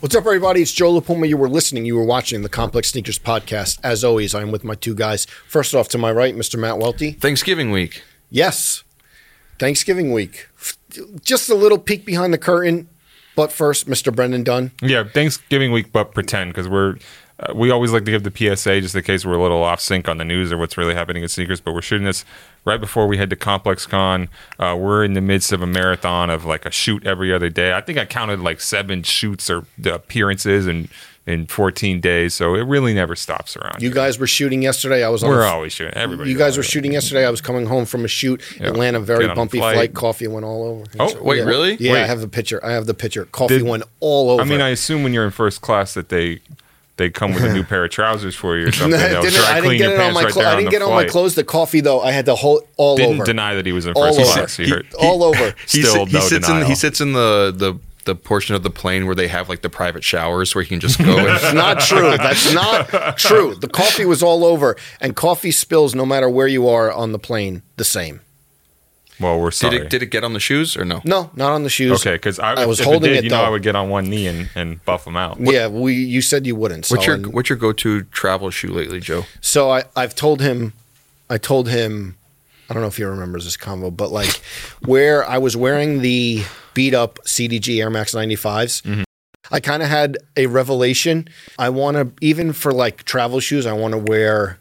What's up, everybody? It's Joe La Puma. You were listening, you were watching the Complex Sneakers podcast. As always, I'm with my two guys. First off, to my right, Mr. Matt Welty. Thanksgiving week. Yes, Thanksgiving week. Just a little peek behind the curtain. But first, Mr. Brendan Dunne. Yeah, Thanksgiving week, but pretend because we're uh, we always like to give the PSA just in case we're a little off sync on the news or what's really happening in sneakers. But we're shooting this right before we head to Complex Con. Uh, we're in the midst of a marathon of like a shoot every other day. I think I counted like seven shoots or appearances and in 14 days, so it really never stops around. You here. guys were shooting yesterday. I was. We're on, always shooting. Everybody. You guys were shooting yesterday. I was coming home from a shoot. Yeah. Atlanta, very Get on a bumpy flight. flight. Coffee went all over. Oh, wait, Yeah. really? Yeah, I Wait. have the picture. I have the picture. Coffee Did- went all over. I mean, I assume when you're in first class that they they come with a new pair of trousers for you or something. I didn't, dry I didn't get your it on pants my. right Clo- I didn't the get on my clothes. The coffee though, I had to hold all Didn't over. deny that he was in all first over. class. He He- heard- all over. He, Still he no sits in he sits in the, the the portion of the plane where they have like the private showers where he can just go and That's not true. That's not true. The coffee was all over, and coffee spills no matter where you are on the plane. The same. Well, we're did sorry. it did it get on the shoes or no? No, not on the shoes. Okay, because I, I was if holding it, did, it, You know, though. I would get on one knee and, and buff them out. Yeah, we. You said you wouldn't. So, What's your and- what's your go to travel shoe lately, Joe? so I, I've told him. I told him. I don't know if he remembers this convo, but like where I was wearing the beat up CDG Air Max 95s. Mm-hmm. I kind of had a revelation. I want to even for like travel shoes. I want to wear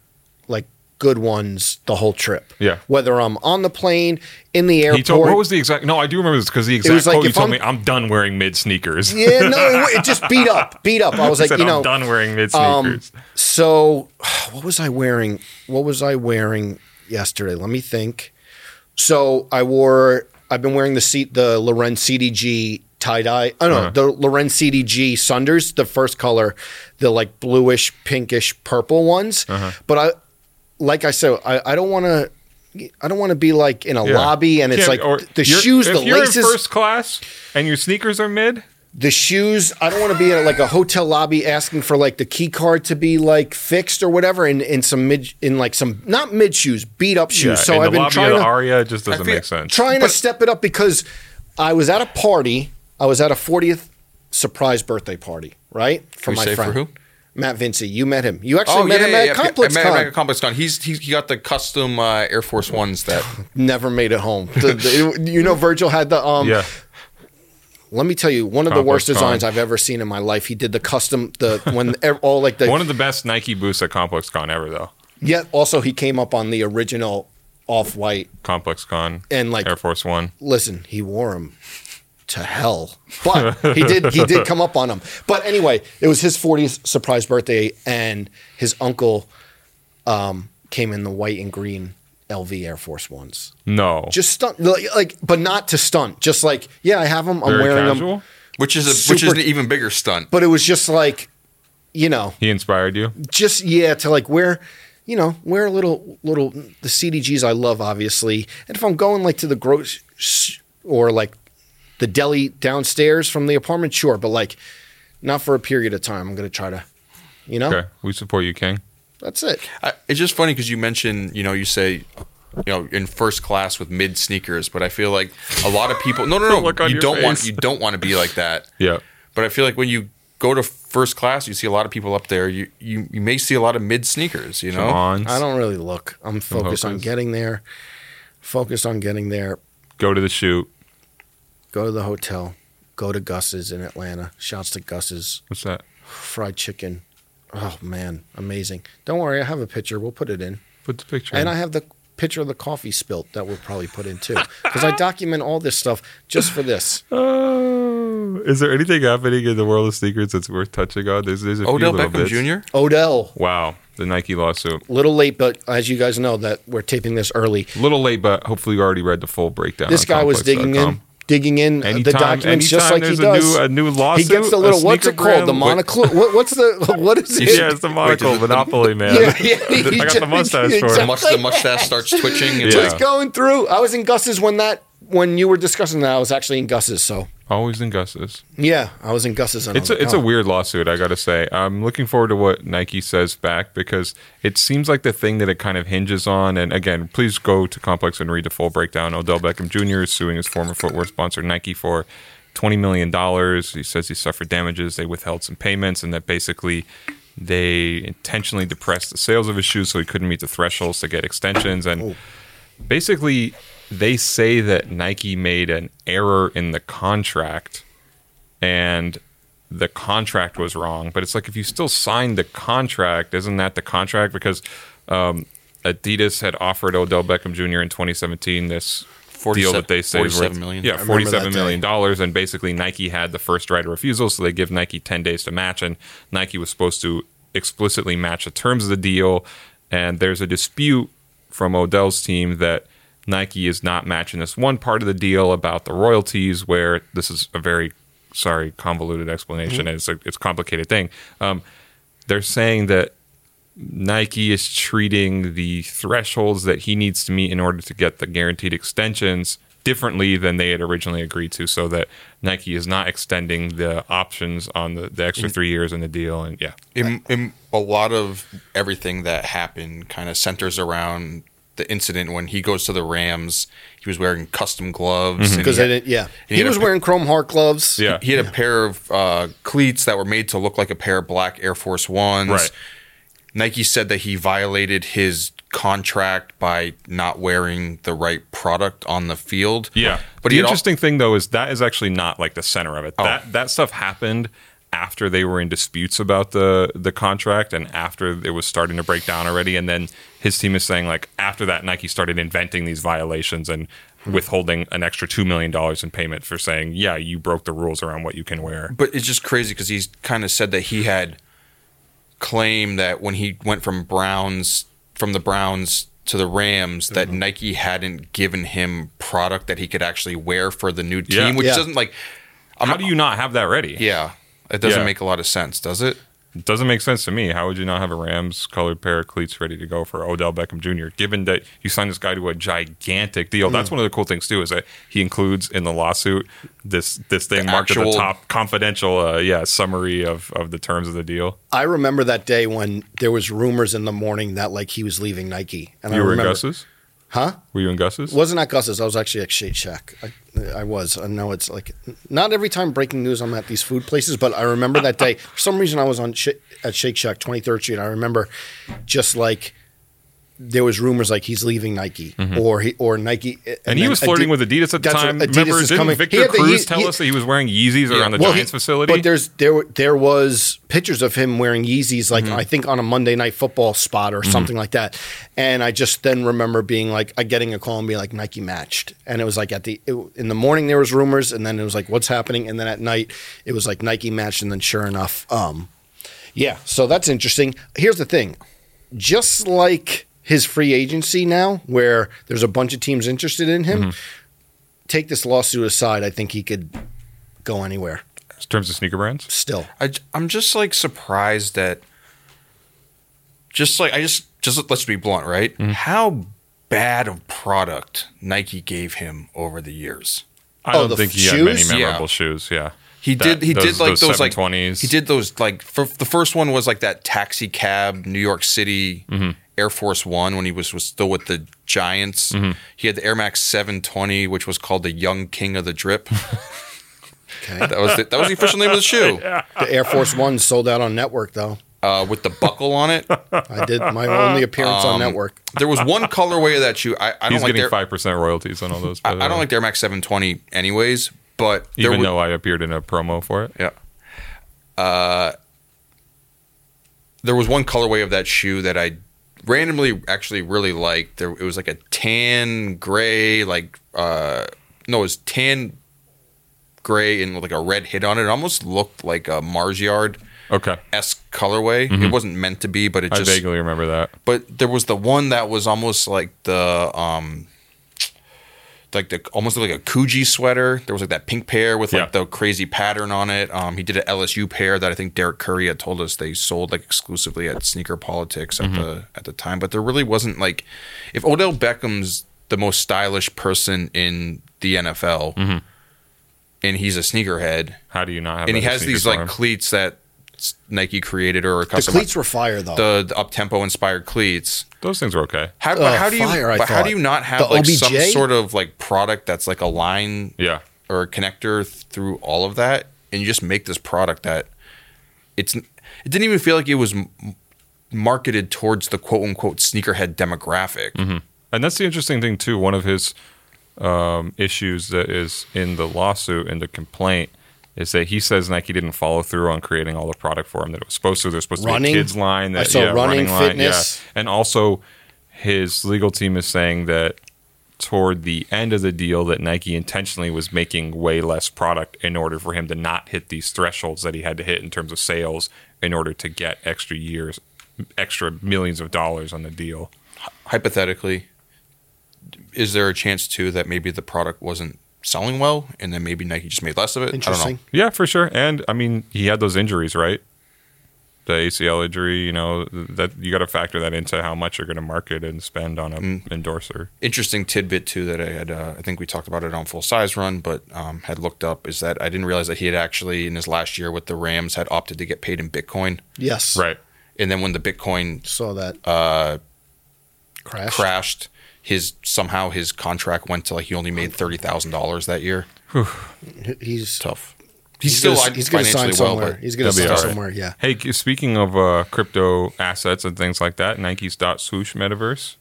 like good ones the whole trip. Yeah. Whether I'm on the plane, in the airport. He told what was the exact? No, I do remember this because the exact like quote you told I'm- me. I'm done wearing mid sneakers. Yeah, no, it, it just beat up, beat up. I was like, said, you know, I'm done wearing mid um, sneakers. so what was I wearing? What was I wearing yesterday? Let me think. So I wore. I've been wearing the seat, the Lorenz CDG tie dye. Oh no, Uh-huh. the Lorenz CDG Sunders, the first color, the like bluish, pinkish, purple ones. Uh-huh. But I, like I said, I, I don't want to. I don't want to be like in a Yeah. lobby and it's like or the shoes, the you're laces. in first class and your sneakers are mid. the shoes i don't want to be in like a hotel lobby asking for like the key card to be like fixed or whatever in, in some mid in like some not mid shoes beat up shoes Yeah, so i've the been lobby trying to Aria, just doesn't feel- make sense. trying to step it up because i was at a party i was at a 40th surprise birthday party right for my say for friend who? Matt vinci you met him you actually met him at complex I met him Con. at Complex Con. He's he, he got the custom uh, Air Force Ones that never made it home The- the- you know virgil had the um yeah, let me tell you one of the Complex worst designs i've ever seen in my life he did the custom the when all like the one of the best Nike boosts at Complex Con ever, though. Yet also he came up on the original off white Complex Con and like Air Force One. listen, he wore them to hell. But he did he did come up on him. But anyway, it was his 40th surprise birthday and his uncle um, came in the white and green LV Air Force Ones. No, Just stunt like, like but not to stunt. Just like, yeah, I have them. I'm very wearing casual. them. which is a, which is an even bigger stunt. But it was just like, you know, He inspired you. just yeah to like wear you know wear a little little the cdgs i love obviously and if i'm going like to the gross or like the deli downstairs from the apartment sure but like not for a period of time i'm gonna try to you know Okay, we support you, King. that's it I, it's just funny because you mentioned, you know, you say, you know, in first class with mid sneakers, but I feel like a lot of people. No, no, no. Look you don't want you don't want to be like that. Yeah, But I feel like when you go to first class, you see a lot of people up there. You you, you may see a lot of mid sneakers. You know, Come i don't really look i'm focused on getting there focused on getting there Go to the shoot. Go to the hotel go to gus's in atlanta shouts to gus's What's that? fried chicken oh man amazing don't worry i have a picture we'll put it in Put the picture. And in. I have the picture of the coffee spilt that we'll probably put in too. Because I document all this stuff just for this. Oh, is there anything happening in the world of sneakers that's worth touching on? There's, there's a few Odell little Beckham bits. Jr. Odell, Wow, the Nike lawsuit. little late, but as you guys know, that we're taping this early. Little late, but hopefully you already read the full breakdown. This guy was digging in, complex.com. digging in Anytime, the documents just like he does. A new, a new lawsuit. he gets the a little what's it sneaker called? The monocle. What, what's the what is it? Yeah, it's the monocle Wait, the- monopoly, man. Yeah, yeah, I got just- the mustache for The, it. mus- the mustache starts twitching. It's Yeah. like, Just going through. I was in Gus's when that when you were discussing that. I was actually in Gus's. So Always in Gus's. yeah, I was in Gus's. It's a, it's a weird lawsuit, I got to say. I'm looking forward to what Nike says back because it seems like the thing that it kind of hinges on. And again, please go to Complex and read the full breakdown. Odell Beckham Jr. is suing his former footwear sponsor Nike for twenty million dollars. He says he suffered damages. They withheld some payments, and that basically they intentionally depressed the sales of his shoes so he couldn't meet the thresholds to get extensions. And basically, they say that Nike made an error in the contract, and the contract was wrong. But it's like if you still signed the contract, isn't that the contract? Because um, Adidas had offered Odell Beckham Jr. in 2017 this deal that they say is 47 worth- million. Yeah, forty-seven million dollars, and basically Nike had the first right of refusal, so they give Nike ten days to match, and Nike was supposed to explicitly match the terms of the deal. And there's a dispute from Odell's team that Nike is not matching this one part of the deal about the royalties, where this is a very sorry convoluted explanation. and It's a it's a complicated thing. Um, they're saying that Nike is treating the thresholds that he needs to meet in order to get the guaranteed extensions differently than they had originally agreed to, so that Nike is not extending the options on the, the extra three years in the deal. And yeah, in, in a lot of everything that happened kind of centers around the incident when he goes to the Rams. He was wearing custom gloves because he they had- didn't. Yeah, and he, had a was pi- wearing chrome heart gloves. Yeah. He had a pair of uh, cleats that were made to look like a pair of black Air Force Ones. Right. Nike said that he violated his contract by not wearing the right product on the field. yeah. but But the had al- interesting thing though is that is actually not like the center of it. Oh. That that stuff happened after they were in disputes about the the contract and after it was starting to break down already. And then his team is saying like after that Nike started inventing these violations and withholding an extra two million dollars in payment for saying, yeah, you broke the rules around what you can wear. But it's just crazy because he's kind of said that he had claimed that when he went from Browns from the Browns to the Rams that Mm-hmm. Nike hadn't given him product that he could actually wear for the new team, Yeah. which Yeah. doesn't like. I'm How not, do you not have that ready? Yeah, it doesn't Yeah. make a lot of sense, does it? It doesn't make sense to me. How would you not have a Rams colored pair of cleats ready to go for Odell Beckham Jr. Given that you signed this guy to a gigantic deal, Hmm. that's one of the cool things too. Is that he includes in the lawsuit this this thing The marked at actual- the top, confidential, uh, yeah, summary of of the terms of the deal. I remember that day when there was rumors in the morning that like he was leaving Nike, and You I were remember, Gus's. Huh? Were you in Gus's? Wasn't at Gus's. I was actually at Shake Shack. I, I was. I know it's like not every time breaking news I'm at these food places, but I remember that day. For some reason, I was on Sh- at Shake Shack, 23rd Street. I remember just like there was rumors like he's leaving Nike or he or Nike, Mm-hmm. and he was flirting with Adidas at the time. Adidas Remember, is coming. Victor the- Cruz he- tell he- us that he was wearing Yeezys around the Well, he- Giants facility? But there's there there was pictures of him wearing Yeezys, like Mm-hmm. I think on a Monday Night Football spot or something like that. And I just then remember being like, I getting a call and being like Nike matched, and it was like at the it, in the morning there was rumors, and then it was like what's happening, and then at night it was like Nike matched, and then sure enough, um, yeah. So that's interesting. Here's the thing, just like his free agency now, where there's a bunch of teams interested in him. Take this lawsuit aside, I think he could go anywhere in terms of sneaker brands. still. I, I'm just like surprised that, just like I just just let's be blunt, right? Mm-hmm. How bad of product Nike gave him over the years. I Oh, don't think he had many memorable Yeah. shoes. Yeah, He That- did. He did like those, like twenties. He did those like for, the first one was like that taxi cab New York City Mm-hmm. Air Force One when he was was still with the Giants. Mm-hmm. He had the Air Max 720, which was called the Young King of the Drip. Okay. that was the, that was the official name of the shoe The Air Force One sold out on network though. uh, with the buckle on it. I did my only appearance on network. There was one colorway of that shoe. I, I don't He's like getting their, five percent royalties on all those. I, I don't like the Air Max 720 anyways. But even wa- though I appeared in a promo for it. Yeah. Uh, there was one colorway of that shoe that I randomly actually really liked. There, it was like a tan gray, like uh, no, it was tan gray and like a red hit on it. It almost looked like a Mars Yard Okay, esque colorway. It wasn't meant to be, but it just I just. vaguely remember that. But there was the one that was almost like the um like the almost like a Coogi sweater. There was like that pink pair with like Yeah. the crazy pattern on it. Um he did an LSU pair that I think Derek Curry had told us they sold like exclusively at Sneaker Politics at the at the time. But there really wasn't like if Odell Beckham's the most stylish person in the NFL and he's a sneakerhead How do you not have? and he has these like cleats that Nike created or The custom The cleats were fire though. the, the up tempo inspired cleats. those things were okay. How, but how do you? fire, but how do you not have The like some sort of like product that's like a line Yeah, or a connector through all of that, and you just make this product that it's. It didn't even feel like it was m- marketed towards the quote unquote sneakerhead demographic. And that's the interesting thing too. One of his um, issues that is in the lawsuit and the complaint is that he says Nike didn't follow through on creating all the product for him that it was supposed to. There's supposed to Running? be a kids line I that saw yeah, running, line, fitness. yeah. and also his legal team is saying that toward the end of the deal that Nike intentionally was making way less product in order for him to not hit these thresholds that he had to hit in terms of sales in order to get extra years, extra millions of dollars on the deal. Hypothetically, is there a chance too that maybe the product wasn't selling well, and then maybe Nike just made less of it? I don't Interesting. know. Yeah, for sure. And I mean, he had those injuries, right? The ACL injury, you know, that you got to factor that into how much you're going to market and spend on an endorser. interesting tidbit too that I had. Uh, I think we talked about it on full size run, but um, had looked up is that I didn't realize that he had actually in his last year with the Rams had opted to get paid in Bitcoin, Yes. Right. and then when the Bitcoin Saw that uh, crash. crashed, his somehow his contract went to like he only made thirty thousand dollars that year. He's Tough. He's, He's, still gonna, he's gonna sign financially well, somewhere. he's gonna sign all right. somewhere. Yeah. Hey, speaking of uh, crypto assets and things like that, Nike's dot swoosh metaverse.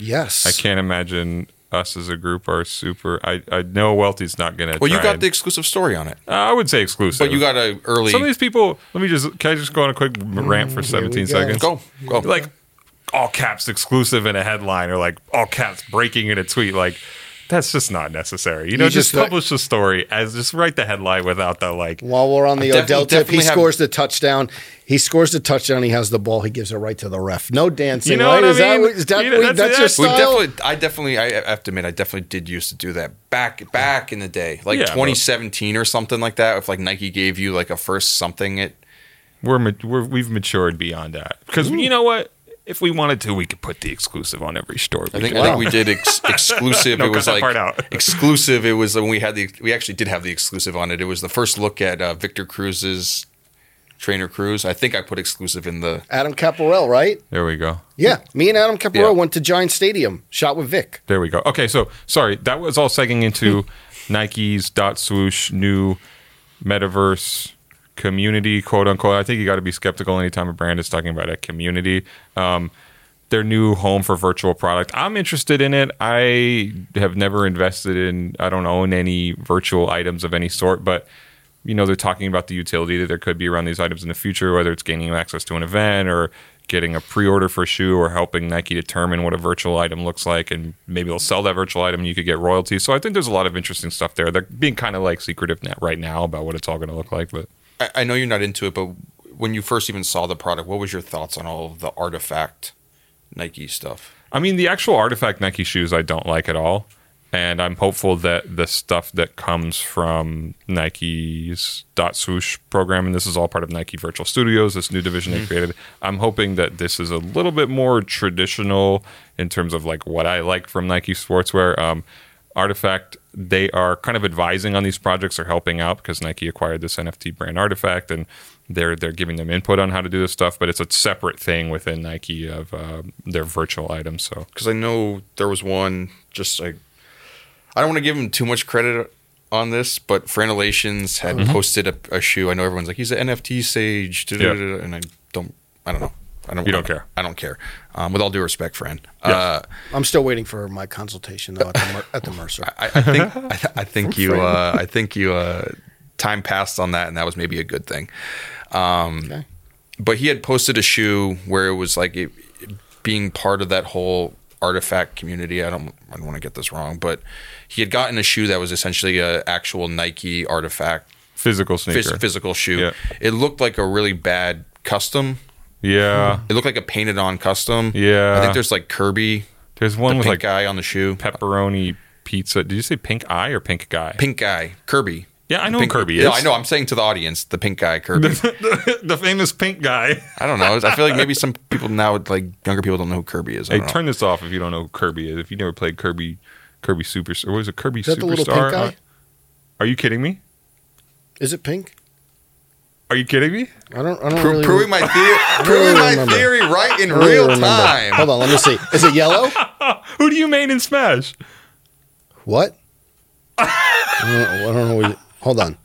Yes. I can't imagine us as a group are super. I, I know Welty's not going to. well, you got the exclusive story on it, Uh, I would say exclusive. but you got a early. some of these people. Let me just. Can I just go on a quick rant for Mm, here 17 go. seconds? go go like all caps exclusive in a headline or like all caps breaking in a tweet like that's just not necessary you know You just, just- publish the story as just write the headline without the like While we're on the I Odell tip, he definitely have- scores the touchdown. He scores the touchdown. He has the ball. He gives it right to the ref. No dancing. You know right? what I is that, mean? what- is that, You know, what- that's- that's, your style? definitely, I definitely, I have to admit, I definitely did used to do that back back in the day, like Yeah, but- 2017 or something like that. If like Nike gave you like a first something, it we're, we're we've matured beyond that because mm. you know what if we wanted to we could put the exclusive on every store I think Wow. I think we did ex- exclusive. No, it cut was that like part out. exclusive. It was when we had the we actually did have the exclusive on it. It was the first look at uh, Victor Cruz's trainer Cruz. I think I put exclusive in the. Adam Caparell, right? there we go Yeah. Me and Adam Caparell Yeah. went to Giant Stadium, shot with Vic. there we go okay so sorry that was all segging into nike's dot swoosh new metaverse community quote unquote. I think you got to be skeptical anytime a brand is talking about a community. Um, their new home for virtual product i'm interested in it. I have never invested in i don't own any virtual items of any sort but you know they're talking about the utility that there could be around these items in the future whether it's gaining access to an event or getting a pre-order for a shoe or helping nike determine what a virtual item looks like and maybe they'll sell that virtual item and you could get royalties. So i think there's a lot of interesting stuff there. They're being kind of like secretive right now about what it's all going to look like but I, I know you're not into it, but when you first even saw the product, what was your thoughts on all of the artifact Nike stuff? I mean, the actual artifact Nike shoes I don't like at all. And I'm hopeful that the stuff that comes from Nike's dot swoosh program, and this is all part of Nike Virtual Studios, this new division they created. I'm hoping that this is a little bit more traditional in terms of like what I like from Nike sportswear. Um, Artifact, they are kind of advising on these projects or helping out because Nike acquired this NFT brand Artifact, and they're they're giving them input on how to do this stuff. But it's a separate thing within Nike of uh, their virtual items. So Because I know there was one just like I don't want to give him too much credit on this, but Franelations had posted a, a shoe. I know everyone's like he's an NFT sage, and I don't. I don't know. I don't. You don't I care. I don't care. Um, with all due respect, friend. Uh, I'm still waiting for my consultation though at the, Mer- at the Mercer. I, I think I, I think you uh, I think you uh, time passed on that, and that was maybe a good thing. Um, Okay. But he had posted a shoe where it was like it, being part of that whole artifact community. I don't I don't want to get this wrong, but he had gotten a shoe that was essentially an actual Nike artifact physical sneaker. phys- physical shoe. Yeah. It looked like a really bad custom. Yeah, It looked like a painted on custom. Yeah. I think there's like Kirby, there's the one pink with like guy on the shoe. pepperoni pizza. Did you say pink eye or pink guy? Pink guy, Kirby. Yeah, I know Pink, who Kirby Yeah, is. I know. I'm saying to the audience, the pink guy, Kirby. the famous pink guy. I don't know. I feel like maybe some people now, like younger people, don't know who Kirby is. I Hey, know. turn this off if you don't know who Kirby is. If you never played Kirby, Kirby Super, or what is it, Kirby Is that Superstar? the little pink guy? Are you kidding me? Is it pink? Are you kidding me? I don't. I don't Pro- really. proving my theory, really my remember. theory right in really real remember. time. Hold on, let me see. Is it yellow? Who do you main in Smash? what? I don't know, I don't know what you- hold on.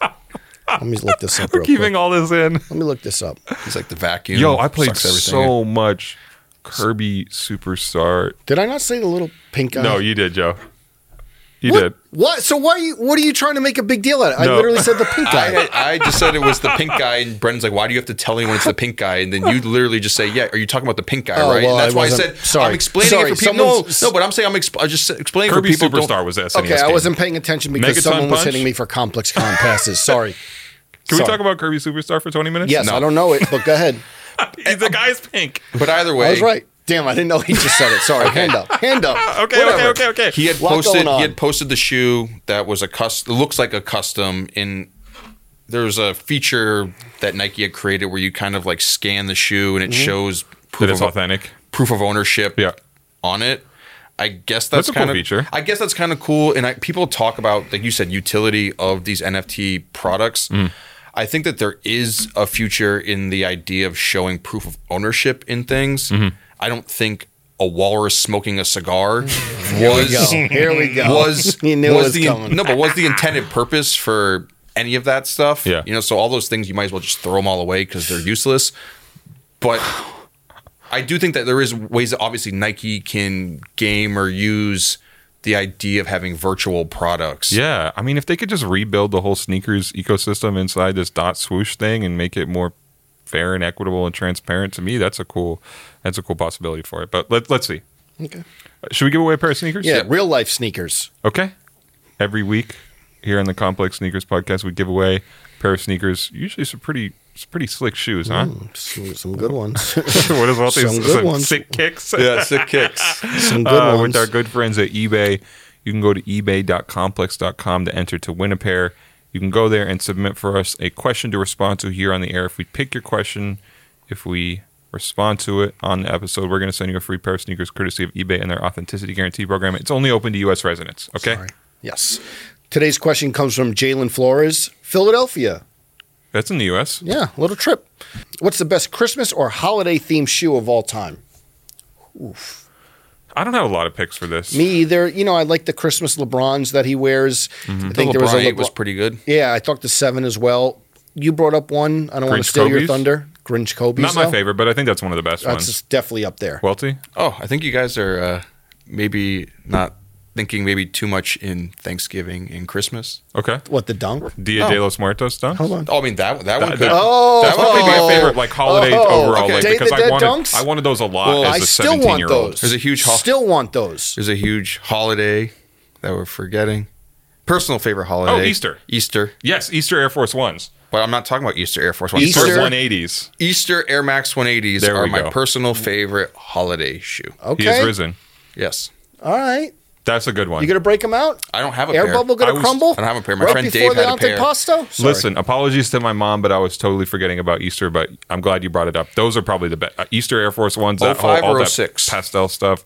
Let me look this up real quick. Keeping quick. all this in. Let me look this up. He's like the vacuum. Yo, I played sucks everything in. so much Kirby Superstar. Did I not say the little pink guy? No, you did, Joe. You what? did. What? So why are you? What are you trying to make a big deal out of? I literally said the pink guy. I, I just said it was the pink guy, and Brendan's like, "Why do you have to tell anyone it's the pink guy?" And then you literally just say, "Yeah, are you talking about the pink guy, Oh, right?" well, and that's I why I said, sorry. "I'm explaining Sorry, it for people." No, no, but I'm saying I'm exp- I just explaining Kirby for people. Superstar don't- was the SNES Okay, I wasn't paying attention because Megaton someone was hitting me for complex con passes. Sorry. Can we talk about Kirby Superstar for 20 minutes? Yes, No. I don't know it, but go ahead. the guy's pink. But either way, I was right. Damn, I didn't know he just said it. Sorry. Hand up. Hand up. Okay, Whatever. okay, okay, okay. He had Lot posted. He had posted the shoe that was a custom. Looks like a custom. In there's a feature that Nike had created where you kind of like scan the shoe and it Mm-hmm. shows that proof is of authentic. proof of ownership Yeah. on it. I guess that's, That's a cool kind of feature. I guess that's kind of cool. And I, people talk about, like you said, utility of these NFT products. Mm. I think that there is a future in the idea of showing proof of ownership in things. Mm-hmm. I don't think a walrus smoking a cigar Here we was go. Here we go. was you knew was it was the coming. no, but was the intended purpose for any of that stuff? Yeah. you know, so all those things you might as well just throw them all away because they're useless. But I do think that there is ways that obviously Nike can game or use the idea of having virtual products. Yeah, I mean, if they could just rebuild the whole sneakers ecosystem inside this dot swoosh thing and make it more fair and equitable and transparent, to me, that's a cool, that's a cool possibility for it. But let, let's see. Okay. Should we give away a pair of sneakers? Yeah, real life sneakers. Okay. Every week here on the Complex Sneakers Podcast, we give away a pair of sneakers. Usually some pretty, some pretty slick shoes, huh? Some, some good ones. what is all these Some good ones. sick kicks? yeah, sick kicks. some good uh, ones. with our good friends at eBay. You can go to ebay.complex.com to enter to win a pair. You can go there and submit for us a question to respond to here on the air. If we pick your question, if we respond to it on the episode, we're going to send you a free pair of sneakers courtesy of eBay and their authenticity guarantee program. It's only open to U.S. residents. Okay. Sorry. Yes. Today's question comes from Jalen Flores, Philadelphia. That's in the U.S. Yeah, little trip. What's the best Christmas or holiday themed shoe of all time? I don't have a lot of picks for this. Me either. You know, I like the Christmas LeBrons that he wears. Mm-hmm. I The think there was a LeBron eight was pretty good. yeah, I talked to seven as well. You brought up one. I don't want to Grinch steal your thunder. Grinch Kobe. Not my favorite, but I think that's one of the best That's ones. just definitely up there. Welty? Oh, I think you guys are uh, maybe not thinking maybe too much in Thanksgiving and Christmas. Okay. What the dunk? Dia Oh. de los Muertos done? Hold on. Oh, I mean that that one could. that- Oh, That would probably be my oh, favorite, like holiday oh, overall, okay. like, Day because I wanted, dunks? I wanted those a lot Well, as I a still want 17 year old. those. There's a huge ho- Still want those. There's a huge holiday that we're forgetting. Personal favorite oh, holiday. Oh, Easter. Easter. Yes, Easter Air Force Ones. But I'm not talking about Easter Air Force Ones. Easter- Easter Easter, 180s. Easter Air Max 180s There are my go. personal favorite holiday shoe. Okay. He is risen. Yes. All right. That's a good one. You gonna break them out? I don't have a Air pair. bubble gonna I was- crumble? I don't have a pair. My right friend before Dave the had a pair. antipasto? Sorry. Listen, apologies to my mom, but I was totally forgetting about Easter. But I'm glad you brought it up. Those are probably the best. Uh, Easter Air Force Ones. That whole, 05 all or that 06? pastel stuff.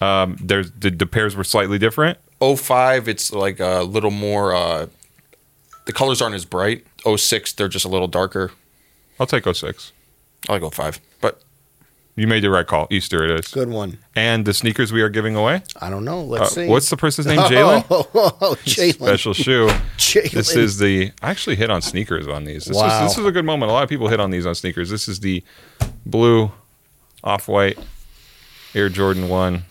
Um, there's the, the pairs were slightly different. 05, it's like a little more. Uh, the colors aren't as bright. 06, they're just a little darker. I'll take 06. I like 05. But You made the right call. Easter it is. Good one. And the sneakers we are giving away. I don't know. Uh, Let's see. what's the person's name? Jalen. Oh, oh, oh, Jalen. Special shoe. Jalen. This is the. I actually hit on sneakers on these. This Wow. was this was a good moment. A lot of people hit on these on sneakers. This is the blue, off white, Air Jordan One,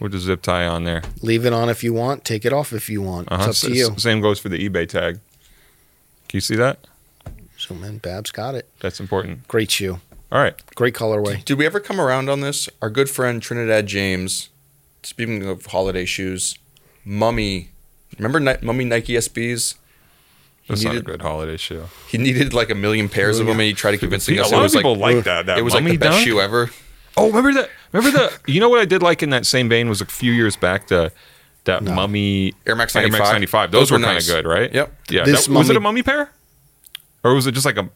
with the zip tie on there. Leave it on if you want. Take it off if you want. Uh-huh. It's up to you. Same goes for the eBay tag. Can you see that? So man, Babs got it. That's important. Great shoe. All right. Great colorway. did we ever come around on this? Our good friend Trinidad James, speaking of holiday shoes, Mummy. Remember Ni- Mummy Nike SBs? That's not a good holiday shoe. He needed like a million pairs of them, and he tried to convince us. a us lot it of people like like that. That it was like mummy the best dunk? shoe ever. Oh, remember that? Remember the? You know what I did like in that same vein was a few years back the that mummy Air Max 95. 95. Those, Those were were kind of nice. good, right? Yep. Yeah. This that- was it a mummy- mummy pair, or was it just like a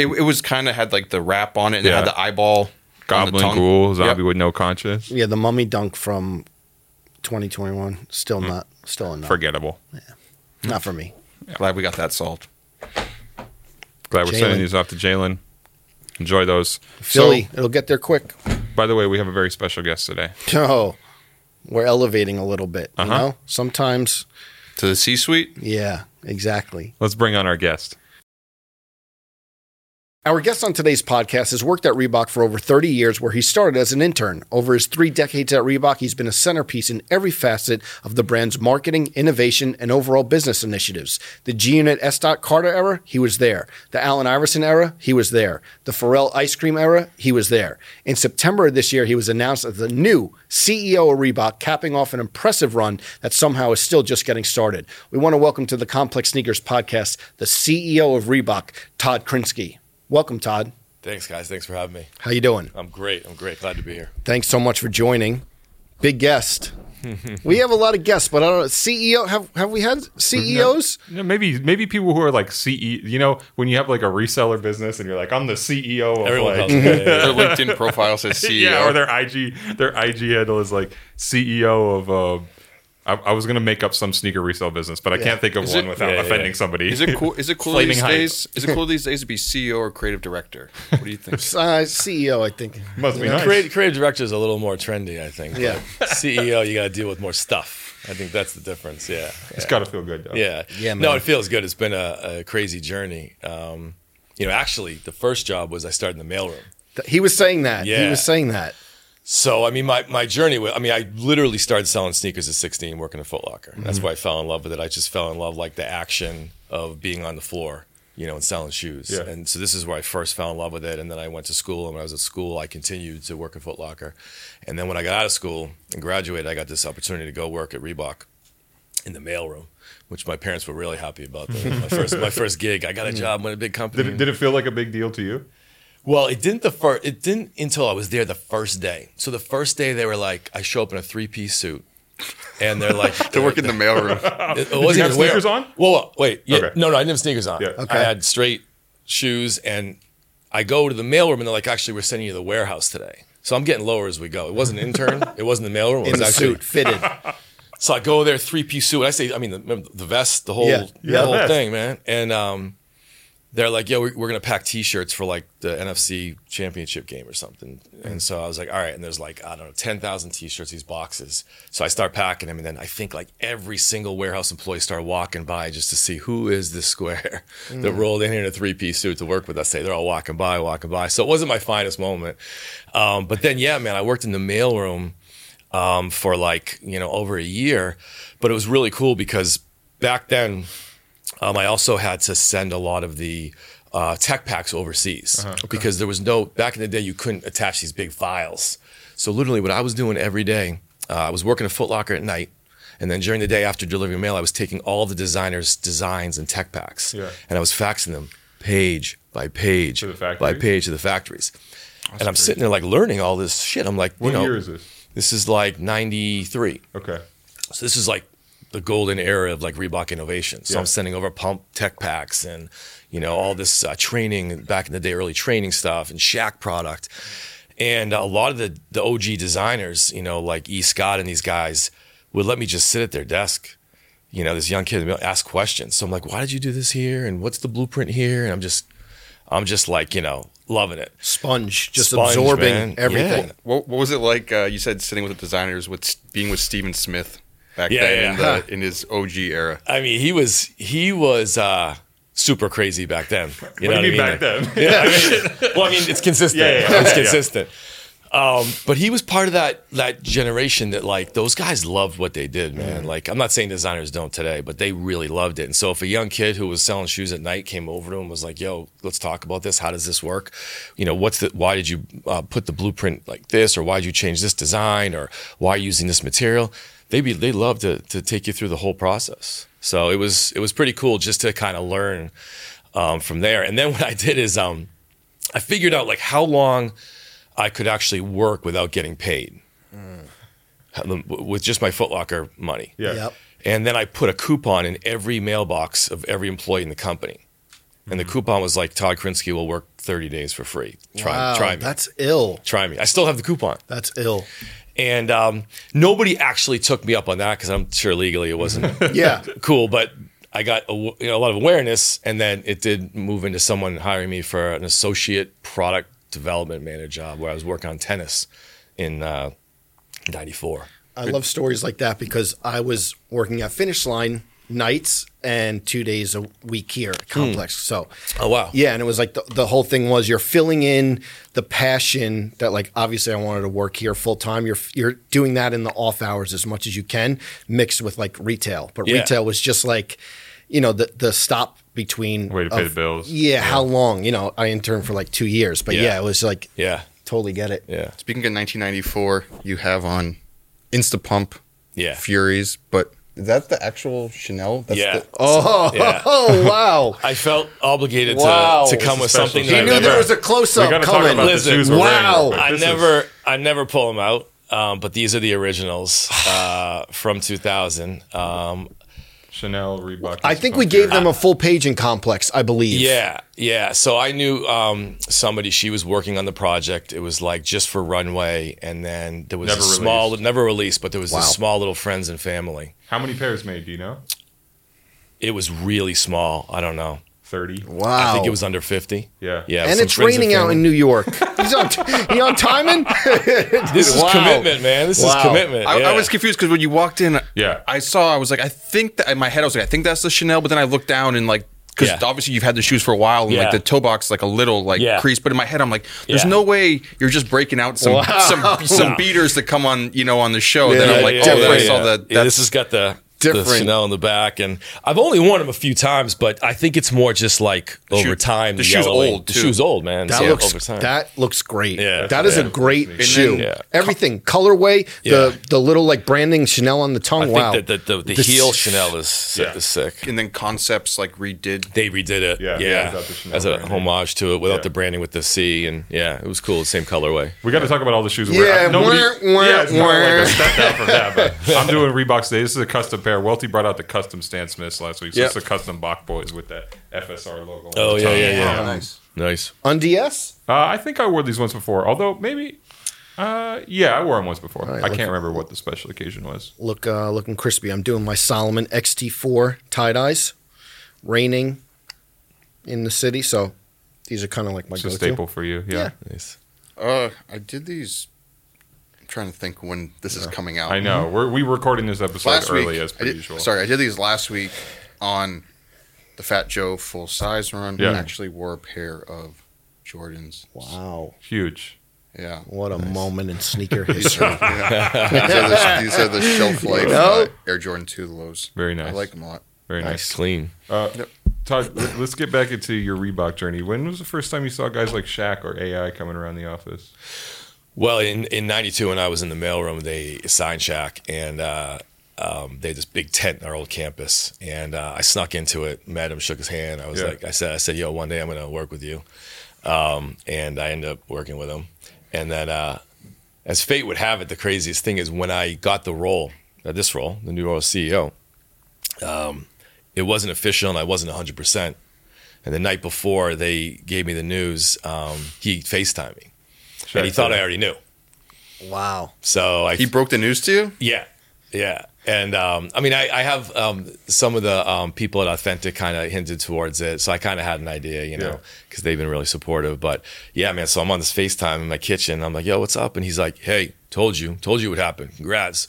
It, it was kind of had like the wrap on it, and Yeah. it had the eyeball, on the goblin tongue. ghoul zombie Yep. with no conscience? Yeah, the mummy dunk from 2021. Still not. Still a no. Forgettable. Not for me. Glad we got that solved. Glad we're Jalen. sending these off to Jalen. Enjoy those. Philly. It'll get there quick. So, by the way, we have a very special guest today. Oh, we're elevating a little bit. You Uh-huh. know, sometimes to the C-suite. Yeah, exactly. Let's bring on our guest. Our guest on today's podcast has worked at Reebok for over 30 years, where he started as an intern. Over his three decades at Reebok, he's been a centerpiece in every facet of the brand's marketing, innovation, and overall business initiatives. The G Unit S. Carter era, he was there. The Allen Iverson era, he was there. The Pharrell ice cream era, he was there. In September of this year, he was announced as the new CEO of Reebok, capping off an impressive run that somehow is still just getting started. We want to welcome to the Complex Sneakers podcast the CEO of Reebok, Todd Krinsky. Welcome, Todd. Thanks, guys. Thanks for having me. How you doing? I'm great. I'm great. Glad to be here. Thanks so much for joining. Big guest. we have a lot of guests, but I don't know. CEO have have we had CEOs? You know, maybe maybe people who are like CE. You know, when you have like a reseller business and you're like, I'm the CEO of Everyone like, calls me. Yeah, yeah, Their. LinkedIn profile says CEO. yeah, or their IG their IG handle is like CEO of. Uh, I, I was gonna make up some sneaker resale business, but I can't think of Is one it- without Yeah, yeah, offending yeah. somebody. Is it cool? Is it cool Flaming these hype. days? Is it cool these days to be CEO or creative director? What do you think? Uh, CEO, I think. Must be nice. Creative, creative director is a little more trendy, I think. Yeah. CEO, you got to deal with more stuff. I think that's the difference. Yeah. It's got to feel good. Though. Yeah. Yeah, No, it feels good. It's been a, a crazy journey. Um, you know, actually, the first job was I started in the mailroom. He was saying that. Yeah. He was saying that. So, I mean, my, my journey, wa- I mean, I literally started selling sneakers at 16, working at Foot Locker. Mm-hmm. That's why I fell in love with it. I just fell in love, like, the action of being on the floor, you know, and selling shoes. Yeah. And so this is where I first fell in love with it. And then I went to school. And when I was at school, I continued to work at Foot Locker. And then when I got out of school and graduated, I got this opportunity to go work at Reebok in the mailroom, which my parents were really happy about. My first my first gig, I got a job with a big company. Did it, did it feel like a big deal to you? Well, it didn't the first. It didn't until I was there the first day. So the first day they were like, I show up in a three piece suit, and they're like, to work in the mailroom. It, it wasn't have even wear- sneakers on? Well, well, wait, yeah, Okay. no, no, I didn't have sneakers on. Yeah. Okay. I had straight shoes, and I go to the mailroom, and they're like, actually, we're sending you to the warehouse today. So I'm getting lower as we go. It wasn't an intern. it wasn't the mailroom. It In was the actually suit, fitted. so I go there, three piece suit. I say, I mean, the, remember the vest, the whole, Yeah. Yeah, the whole vest. thing, man. And um, they're like, yeah, we're, we're gonna pack T-shirts for like the NFC Championship game or something. And so I was like, all right. And there's like I don't know, ten thousand T-shirts, these boxes. So I start packing them, and then I think like every single warehouse employee started walking by just to see who is this square that rolled in here in a three piece suit to work with us. Say they're all walking by, walking by. So it wasn't my finest moment. Um, but then yeah, man, I worked in the mailroom um, for like you know over a year, but it was really cool because back then um, I also had to send a lot of the uh, tech packs overseas because there was no back in the day you couldn't attach these big files. So literally, what I was doing every day, uh, I was working at Foot Locker at night. And then during the day after delivering mail, I was taking all the designers' designs and tech packs, Yeah. and I was faxing them page by page To the by factories? page to the factories. and I'm sitting there like learning all this shit. I'm like, What you know, year is this? this is like 93. Okay. So this is like the golden era of like Reebok innovation. So Yeah. I'm sending over pump tech packs and, you know, all this uh, training back in the day, early training stuff and Shaq product. And a lot of the, the OG designers, you know, like E. Scott and these guys would let me just sit at their desk. You know, this young kid would ask questions. So I'm like, why did you do this here? And what's the blueprint here? And I'm just, I'm just like, you know, loving it. Sponge, just Sponge, absorbing man. everything. Yeah. What, what was it like? Uh, you said sitting with the designers, with being with Steven Smith back Yeah, then yeah. In, the, in his OG era. I mean, he was, he was, uh, super crazy back then. You know what do you mean I back then? Yeah, I mean, well, I mean, it's consistent. Yeah, yeah, yeah. it's Yeah. consistent. Um, but he was part of that that generation that like those guys loved what they did, man. Like I'm not saying designers don't today, but they really loved it. And so if a young kid who was selling shoes at night came over to him and was like, "Yo, let's talk about this. How does this work? You know, what's the why did you uh, put the blueprint like this, or why did you change this design, or why are you using this material?" They be they love to to take you through the whole process. So it was it was pretty cool just to kind of learn um, from there. And then what I did is um, I figured out like how long I could actually work without getting paid with just my Footlocker money. Yeah. Yep. And then I put a coupon in every mailbox of every employee in the company. And the coupon was like Todd Krinsky will work 30 days for free. Try, wow, try me. That's ill. try me. I still have the coupon. That's ill. And um, nobody actually took me up on that because I'm sure legally it wasn't Yeah. cool, but I got a, you know, a lot of awareness, and then it did move into someone hiring me for an associate product development manager job where I was working on tennis in uh, '94. I love stories like that because I was working at Finish Line nights and two days a week here at Complex. Hmm. So, Oh, wow. yeah, and it was like the, the whole thing was you're filling in the passion that like obviously I wanted to work here full time. You're you're doing that in the off hours as much as you can, mixed with like retail. But Yeah. retail was just like, you know, the the stop between Way to pay the bills. Yeah, how long? You know, I interned for like two years, but Yeah. yeah, it was like Yeah. totally get it. Yeah. Speaking of 1994, you have on Instapump Yeah. Furies, but is that the actual Chanel? That's Yeah. The, Oh, Yeah. oh wow. I felt obligated Wow. to, to come with something shoe. that He I knew never, there was a close up got to talk coming. about Listen, the shoes we're wow. wearing. I This is- never, I never pull them out. Um, but these are the originals uh, from 2000. Um, Chanel Reebok. I think we gave them a full page in Complex, I believe. yeah, yeah. So I knew um, somebody. She was working on the project. It was like just for runway, and then there was Never a small, released. never released, but there was Wow. a small little friends and family. How many pairs made? Do you know? It was really small. I don't know. Thirty. Wow. I think it was under 50. Yeah. Yeah. and it's friends raining out in New York. He's on, he on timing? This is Wow. commitment, man. This Wow. is commitment. I, I was confused because when you walked in, Yeah. I saw, I was like, I think that in my head, I was like, I think that's the Chanel, but then I looked down and like, because Yeah. obviously you've had the shoes for a while and Yeah. like the toe box like a little like Yeah. crease, but in my head I'm like, there's Yeah. no way you're just breaking out some Wow. some some No. beaters that come on you know on the show. Yeah, then I'm like, yeah, oh, then I yeah, saw yeah. that. Yeah, this has got the, the Different. Chanel in the back, and I've only worn them a few times, but I think it's more just like over shoe- time. the shoe's yellowing. old, The shoe's old, man. That Yeah, looks over time. that looks great. Yeah. that is Yeah. a great And shoe. then- Yeah. Everything, colorway, Yeah. the the little like branding Chanel on the tongue. I think wow, that the, the, the This- heel Chanel is sick. Yeah. Is sick. and then concepts like redid. They redid it, Yeah, yeah, without the as a branding. homage to it, without Yeah. the branding with the C, and yeah, it was cool. Same colorway. We got to talk about all the shoes. we're Yeah, wearing. Nobody, wah, wah, yeah, it's not like a step down from that. But I'm doing Reebok today. This is a custom pair. Welty brought out the custom Stan Smiths last week. So Yeah. it's a custom Bach Boys with that FSR logo. on Oh the yeah, top. yeah, yeah. nice. Nice. on DS. Uh, I think I wore these once before. Although maybe, uh, yeah, I wore them once before. right, I look- can't remember what the special occasion was. Look, uh, looking crispy. I'm doing my Salomon XT4 tie dyes. Raining in the city, so these are kind of like my It's a go-to. staple for you. Yeah. Yeah. Nice. Uh, I did these. I'm trying to think when this is coming out. I know. We're we recording this episode last early week. as per did- usual. Sorry, I did these last week on the Fat Joe full size run. Yeah. I actually wore a pair of Jordans. Wow, Huge. Yeah. what a moment in sneaker history. Yeah. these, are the, these are the shelf life No. uh, Air Jordan 2 lows. Very nice. I like them a lot. Very nice. Clean. Uh, Todd, let- let's get back into your Reebok journey. When was the first time you saw guys like Shaq or AI coming around the office? Well, in in '92, when I was in the mailroom, they signed Shaq, and uh, um, they had this big tent in our old campus, and uh, I snuck into it, met him, shook his hand. I was Yeah. like, I said, I said, yo, one day I'm going to work with you, um, and I ended up working with him, and then uh, as fate would have it, the craziest thing is when I got the role, uh, this role, the new role as CEO, um, it wasn't official, and I wasn't 100. percent And the night before they gave me the news, um, he Facetimed me, and he Shaq thought. I already knew. wow. So I He broke the news to you? yeah, yeah. And um, I mean, I, I have um, some of the um, people at Authentic kind of hinted towards it, so I kind of had an idea, you know, because they've been really supportive. But yeah, man. So I'm on this FaceTime in my kitchen. I'm like, "Yo, what's up?" And he's like, "Hey, told you, told you what happened. Congrats."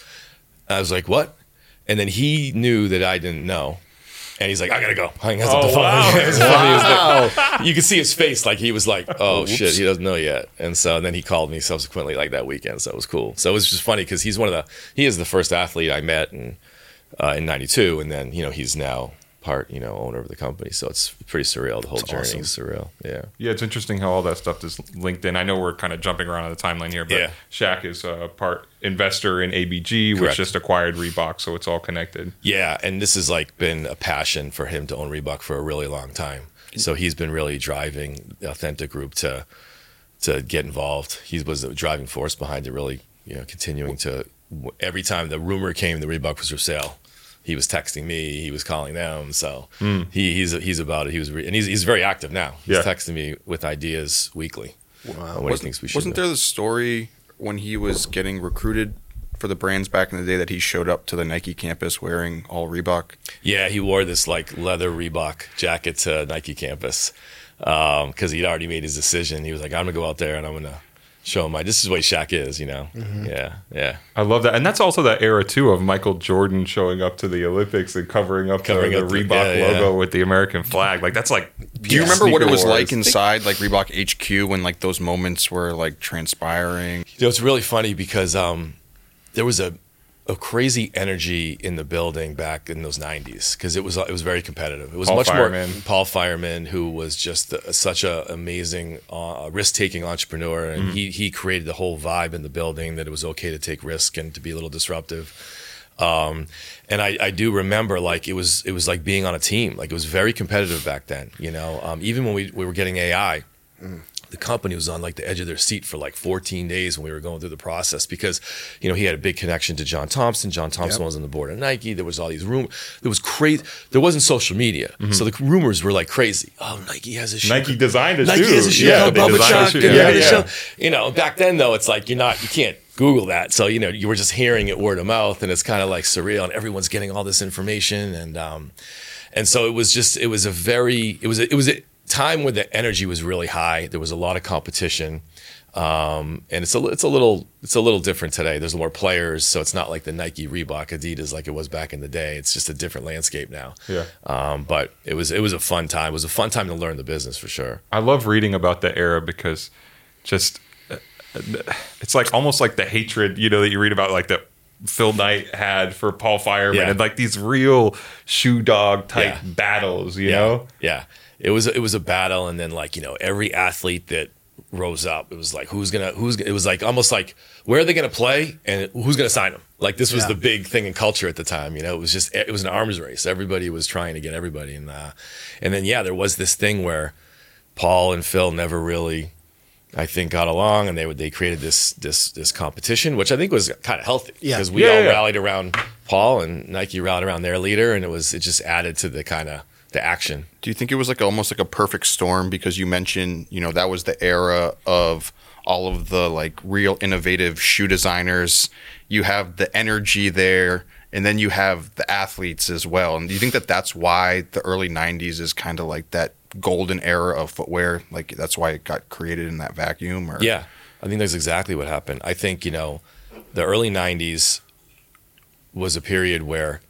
And I was like, "What?" And then he knew that I didn't know. And he's like, I gotta go. Hangs up Oh, the phone. wow. It was funny. It was like- you could see his face, like he was like, "Oh shit, he doesn't know yet." And so then he called me subsequently, like that weekend. So it was cool. So it was just funny because he's one of the he is the first athlete I met in uh, in '92, and then you know he's now part you know owner of the company. So it's pretty surreal. The whole journey awesome. is surreal. Yeah. Yeah, it's interesting how all that stuff is linked in. I know we're kind of jumping around on the timeline here, but Yeah. Shaq is a part investor in ABG, which just acquired Reebok, so it's all connected. Yeah, and this has like been a passion for him to own Reebok for a really long time. So he's been really driving the Authentic Group to to get involved. He was the driving force behind it. Really, you know, continuing to every time the rumor came the Reebok was for sale, he was texting me, he was calling them. So hmm. he, he's he's about it. He was re- and he's he's very active now. He's Yeah. texting me with ideas weekly. on what he Wasn't, thinks we should. wasn't do. there the story when he was getting recruited for the brands back in the day that he showed up to the Nike campus wearing all Reebok? Yeah, he wore this like leather Reebok jacket to Nike campus um, because he'd already made his decision. He was like, "I'm gonna go out there and I'm gonna show him my this is what Shaq is, you know. Yeah, yeah. I love that, and that's also that era too of Michael Jordan showing up to the Olympics and covering up Covering the, up the the- Reebok yeah, yeah. logo with the American flag. Like that's like. Do you remember what it was wars. like inside like Reebok HQ when like those moments were like transpiring? You know, it's really funny because um, there was a a crazy energy in the building back in those '90s because it was it was very competitive. It was Paul much Fireman. more Paul Fireman, who was just a, such a amazing uh, risk taking entrepreneur, and he he created the whole vibe in the building that it was okay to take risk and to be a little disruptive. Um, and I, I do remember like it was it was like being on a team. Like it was very competitive back then. You know, um, even when we, we were getting AI, the company was on like the edge of their seat for like 14 days when we were going through the process because you know he had a big connection to John Thompson. John Thompson Yep. was on the board of Nike. There was all these rumors. There was crazy. There wasn't social media, Mm-hmm. so the rumors were like crazy. Oh, Nike has a shoe. Nike designed a Nike shoe. has a shoe Yeah, called they designed shoe. Yeah, yeah. You know, back then though, it's like you're not, you can't Google that. So you know, you were just hearing it word of mouth, and it's kind of like surreal, and everyone's getting all this information, and um, and so it was just, it was a very, it was, a, it was a time when the energy was really high. There was a lot of competition. Um, and it's a it's a little it's a little different today. There's more players, so it's not like the Nike, Reebok, Adidas like it was back in the day. It's just a different landscape now. Yeah. Um, but it was it was a fun time. It was a fun time to learn the business for sure. I love reading about the era because just uh, it's like almost like the hatred, you know, that you read about like that Phil Knight had for Paul Fireman Yeah. and like these real shoe dog type Yeah. battles, you yeah, know? yeah. It was it was a battle, and then like you know every athlete that rose up, it was like who's gonna who's it was like almost like where are they gonna play and who's gonna sign them. Like this was Yeah. the big thing in culture at the time. You know, it was just it was an arms race. Everybody was trying to get everybody, and uh, and then yeah, there was this thing where Paul and Phil never really. I think got along, and they would they created this this this competition, which I think was kind of healthy Yeah. because we Yeah, all yeah. rallied around Paul, and Nike rallied around their leader, and it was it just added to the kind of the action. Do you think it was like almost like a perfect storm because you mentioned, you know, that was the era of all of the like real innovative shoe designers. You have the energy there and then you have the athletes as well. And do you think that that's why the early 90s is kind of like that golden era of footwear? Like that's why it got created in that vacuum or Yeah, I think that's exactly what happened. I think you know, the early '90s was a period where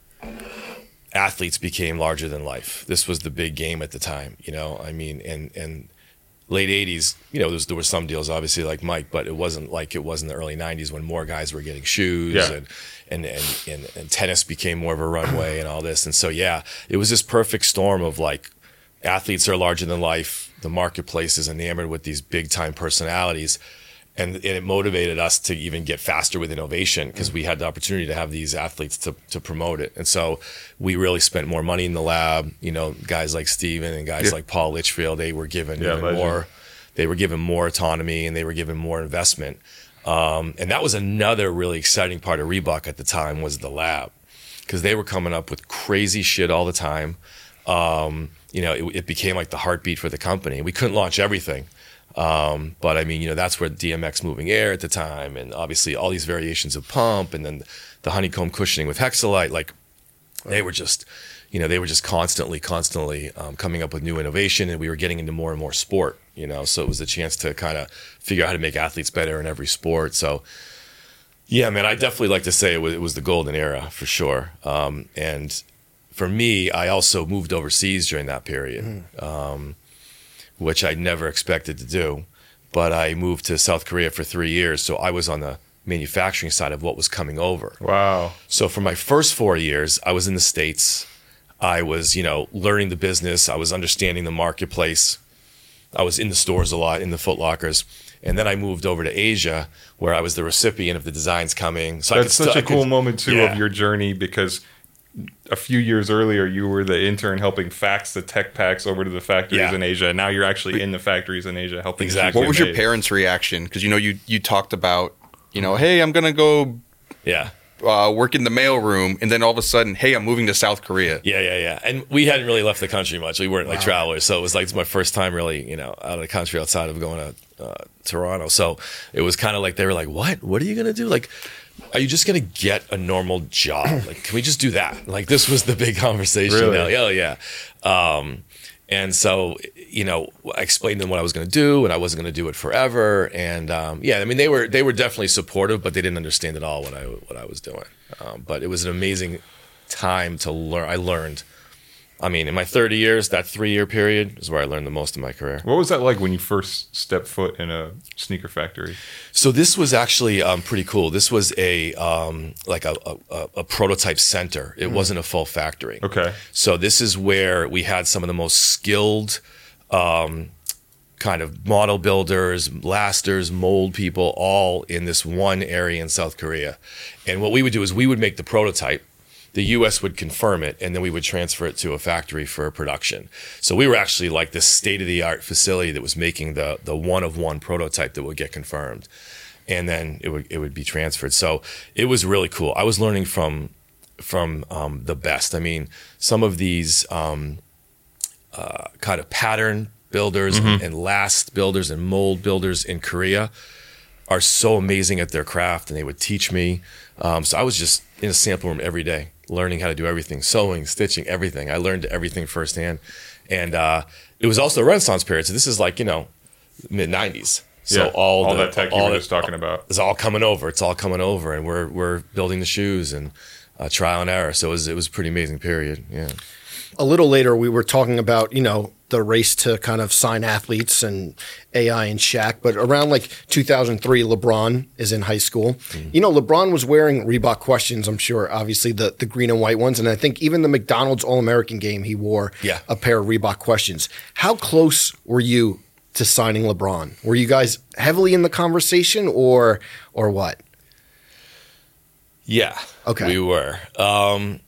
athletes became larger than life. This was the big game at the time. You know, I mean, and and late '80s, you know, there was, there were some deals obviously like Mike, but it wasn't like it was in the early '90s when more guys were getting shoes Yeah. and. And, and, and, and tennis became more of a runway and all this. And so, yeah, it was this perfect storm of like athletes are larger than life. The marketplace is enamored with these big time personalities. And, and it motivated us to even get faster with innovation because we had the opportunity to have these athletes to, to promote it. And so we really spent more money in the lab. You know, guys like Steven and guys Yeah. like Paul Litchfield, they were given Yeah, even more. They were given more autonomy and they were given more investment. Um, and that was another really exciting part of Reebok at the time was the lab because they were coming up with crazy shit all the time. Um, you know, it, it became like the heartbeat for the company. We couldn't launch everything. Um, but I mean, you know, that's where DMX moving air at the time, and obviously all these variations of pump, and then the honeycomb cushioning with Hexalite. Like, they were just, you know, they were just constantly, constantly um, coming up with new innovation, and we were getting into more and more sport. You know, so it was a chance to kind of figure out how to make athletes better in every sport. So, yeah, man, I definitely like to say it was, it was the golden era for sure. Um, and for me, I also moved overseas during that period, um, which I never expected to do. But I moved to South Korea for three years, so I was on the manufacturing side of what was coming over. Wow. So for my first four years, I was in the States. I was, you know, learning the business. I was understanding the marketplace. I was in the stores a lot, in the Foot Lockers. And then I moved over to Asia, where I was the recipient of the designs coming. So That's such still- a cool could- moment too Yeah. of your journey because a few years earlier you were the intern helping fax the tech packs over to the factories Yeah. in Asia. Now you're actually in the factories in Asia helping. Exactly. What was your parents' reaction? Because you know you you talked about you know, hey, I'm gonna go Yeah. uh, work in the mailroom, and then all of a sudden, hey, I'm moving to South Korea. Yeah, yeah, yeah. And we hadn't really left the country much. We weren't like travelers, so it was like it's my first time really, you know, out of the country outside of going to uh, Toronto. So it was kind of like they were like, "What? What are you gonna do? Like, are you just gonna get a normal job? Like, can we just do that?" Like this was the big conversation. Really? Yeah, yeah. Um, And so, you know, I explained to them what I was going to do, and I wasn't going to do it forever. And um, yeah, I mean, they were they were definitely supportive, but they didn't understand at all what I what I was doing. Um, but it was an amazing time to learn. I learned. I mean, in my 30 years, that three year period is where I learned the most in my career. What was that like when you first stepped foot in a sneaker factory? So this was actually um, pretty cool. This was a um, like a, a, a prototype center. It wasn't a full factory. Okay. So this is where we had some of the most skilled um, kind of model builders, lasters, mold people, all in this one area in South Korea. And what we would do is we would make the prototype. The U.S. would confirm it, and then we would transfer it to a factory for production. So we were actually like this state-of-the-art facility that was making the the one of one prototype that would get confirmed, and then it would it would be transferred. So it was really cool. I was learning from from um, the best. I mean, some of these um, uh, kind of pattern builders and last builders and mold builders in Korea are so amazing at their craft, and they would teach me. Um, so I was just in a sample room every day, learning how to do everything, sewing, stitching, everything. I learned everything firsthand, and uh, it was also a Renaissance period. So this is like you know mid '90s. So Yeah, all, all the, that tech you were the- just talking about. it's all coming over. It's all coming over, and we're we're building the shoes and uh, trial and error. So it was it was a pretty amazing period. Yeah. a little later we were talking about you know the race to kind of sign athletes and AI and Shaq, but around like 2003, LeBron is in high school. You know, LeBron was wearing Reebok questions. I'm sure, obviously the the green and white ones, and I think even the McDonald's All American game he wore Yeah. a pair of Reebok questions. How close were you to signing LeBron? Were you guys heavily in the conversation, or or what? Yeah. Okay. We were. Um,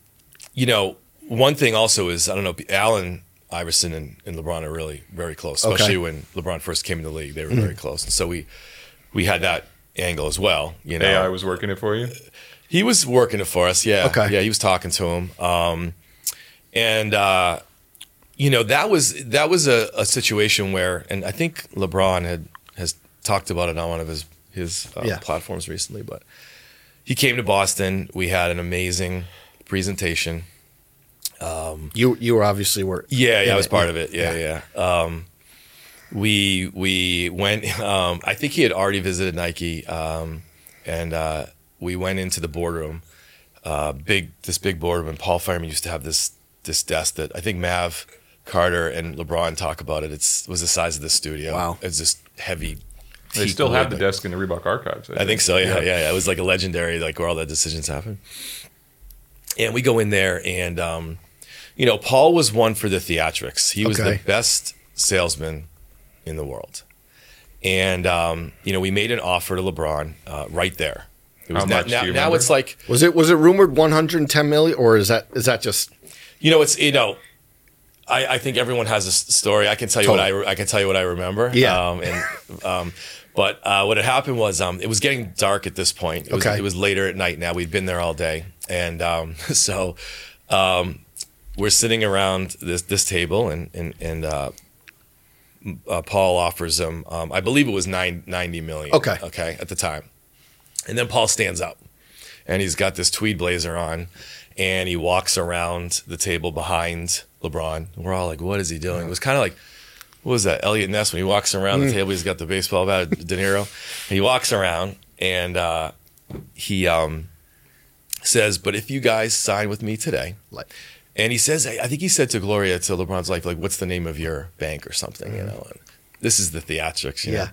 you know, one thing also is I don't know. Allen Iverson and, and LeBron are really very close, especially Okay. Mm-hmm. when LeBron first came in the league. They were very close, and so we we had that angle as well. You know, AI was working it for you. he was working it for us. Yeah. Okay. Yeah, he was talking to him. Um, and uh, you know that was that was a, a situation where, and I think LeBron had has talked about it on one of his his uh, Yeah. platforms recently. But he came to Boston. We had an amazing presentation. You you were obviously were Yeah, yeah, in I was part of it. Yeah, Yeah. yeah. Um, we we went. Um, I think he had already visited Nike, um, and uh, we went into the boardroom. Uh, big this big boardroom, and Paul Fireman used to have this this desk that I think Mav Carter and LeBron talk about it. It's was the size of the studio. Wow. it's just heavy. They still have the wood. desk in the Reebok archives. I think so. Yeah, yeah, yeah. It was like a legendary, like where all the decisions happen. And we go in there, and um, you know, Paul was one for the theatrics. He was Okay. the best salesman in the world. And um, you know, we made an offer to LeBron uh, right there. It was How now, much do now, you now it's like Was it was it rumored 110 million, or is that is that just you know, it's you know, I, I think everyone has a story. I can tell you what I I can tell you what I remember. Yeah. Um, and um, but uh, what had happened was um, it was getting dark at this point. It was, Okay. it was later at night. Now we'd been there all day, and um, so um, we're sitting around this this table, and and and. Uh, uh, Paul offers him, um, I believe it was nine, 90 million. Okay. Okay. At the time. And then Paul stands up and he's got this tweed blazer on and he walks around the table behind LeBron. We're all like, what is he doing? It was kind of like, what was that? Eliot Ness when he walks around the table, he's got the baseball bat, De Niro. And he walks around and uh, he um, says, but if you guys sign with me today, like and he says, I think he said to Gloria, to LeBron's wife, like, what's the name of your bank or something, you mm-hmm. know? And this is the theatrics, you Yeah. know?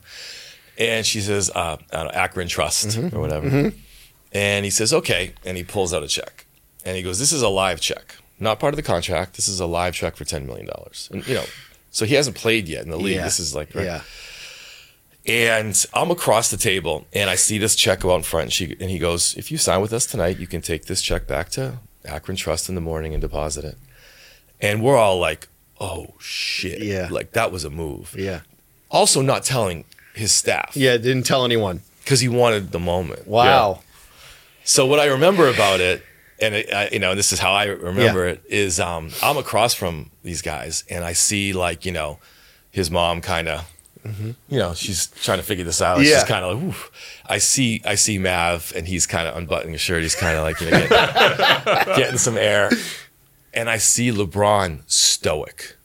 And she says, uh, I don't know, Akron Trust mm-hmm. or whatever. Mm-hmm. And he says, okay. And he pulls out a check. And he goes, this is a live check, not part of the contract. This is a live check for $10 million. And, you know, so he hasn't played yet in the league. Yeah. This is like, right? yeah And I'm across the table and I see this check go out in front. And, she, and he goes, If you sign with us tonight, you can take this check back to Akron Trust in the morning and deposit it. And we're all like, Oh shit. Yeah. Like that was a move. yeah Also, not telling his staff yeah didn't tell anyone. because he wanted the moment. Wow. So, what I remember about it, and it, I, you know, this is how I remember Yeah. it, is um, I'm across from these guys and I see like, you know, his mom kind of. You know, she's trying to figure this out. Mm-hmm. Yeah. She's kind of like, Oof. I see, I see Mav, and he's kind of unbuttoning his shirt. He's kind of like, you know, getting, getting some air, and I see LeBron stoic,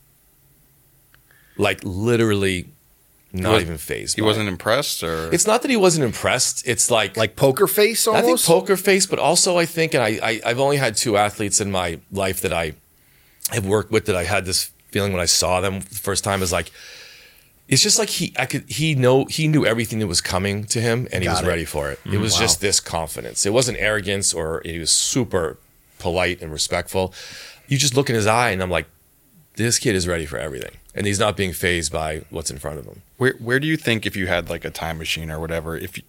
like literally not was- even phased. He by wasn't it. impressed, or It's not that he wasn't impressed. It's like Like poker face I think poker face, but also I think, and I, I I've only had two athletes in my life that I have worked with that I had this feeling when I saw them the first time is like it's just like he I could he know he knew everything that was coming to him and he Got was it. ready for it. It mm, was Wow. just this confidence. It wasn't arrogance or he was super polite and respectful. You just look in his eye and I'm like, this kid is ready for everything. And he's not being phased by what's in front of him. where where do you think if you had like a time machine or whatever, if you,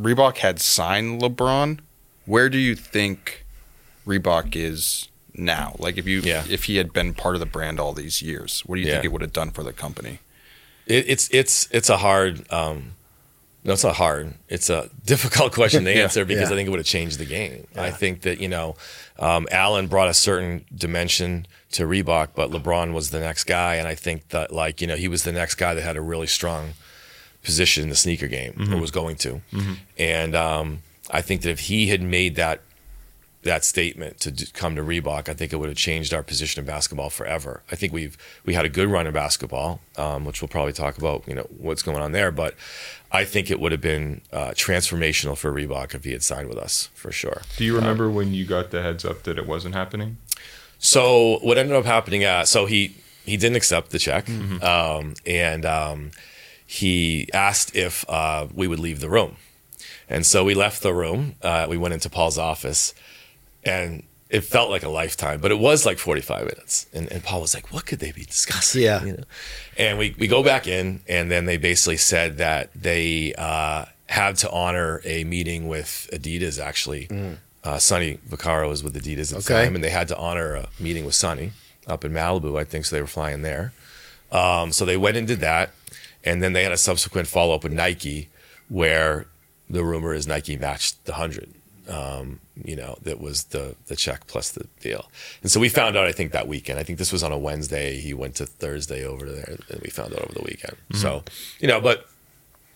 Reebok had signed LeBron, where do you think Reebok is now? Like if you Yeah. if he had been part of the brand all these years, what do you think Yeah. it would have done for the company? It, it's it's it's a hard. Um, no, it's not hard. It's a difficult question to Yeah, answer because yeah. I think it would have changed the game. I think that you know, um, Allen brought a certain dimension to Reebok, but LeBron was the next guy, and I think that like you know he was the next guy that had a really strong position in the sneaker game or was going to, and um, I think that if he had made that that statement to d- come to Reebok, I think it would have changed our position in basketball forever. I think we've we had a good run in basketball, um, which we'll probably talk about, you know, what's going on there. But I think it would have been uh, transformational for Reebok if he had signed with us for sure. Do you remember when you got the heads up that it wasn't happening? So what ended up happening? Uh, so he he didn't accept the check, um, and um, he asked if uh, we would leave the room, and so we left the room. Uh, we went into Paul's office, and it felt like a lifetime, but it was like forty five minutes. And, and Paul was like, "What could they be discussing?" Yeah. you know? And we we go back in, and then they basically said that they uh, had to honor a meeting with Adidas actually. Uh, Sonny Vaccaro was with Adidas at the Okay. time, and they had to honor a meeting with Sonny up in Malibu, I think. So they were flying there. Um, so they went and did that, and then they had a subsequent follow up with Nike, where the rumor is Nike matched the hundred. Um, you know, that was the the check plus the deal. And so we found out, I think, that weekend. I think this was on a Wednesday. He went to Thursday over there, and we found out over the weekend. So, you know, but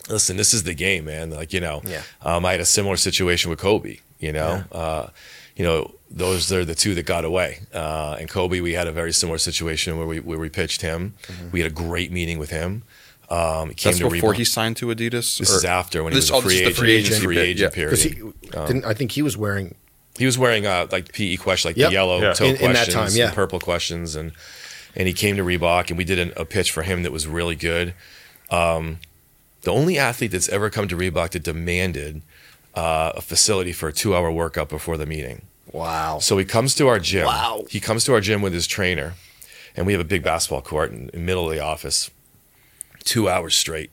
listen, this is the game, man. Like, you know, Yeah. um, I had a similar situation with Kobe, you know, uh, you know, those are the two that got away. Uh, and Kobe, we had a very similar situation where we, where we pitched him. We had a great meeting with him. Um, he came That's to before Reebok. he signed to Adidas. This or- is after when This- he was oh, a this free is agent. the free agent free agent yeah. period. Because he didn't. I think he was wearing. He was wearing uh, like PE question, like Yep. the yellow Yeah. toe In- in that questions, time, yeah. and purple questions, and and he came to Reebok, and we did an, a pitch for him that was really good. Um, the only athlete that's ever come to Reebok that demanded uh, a facility for a two-hour workout before the meeting. Wow. So he comes to our gym. Wow. He comes to our gym with his trainer, and we have a big basketball court in the middle of the office. Two hours straight.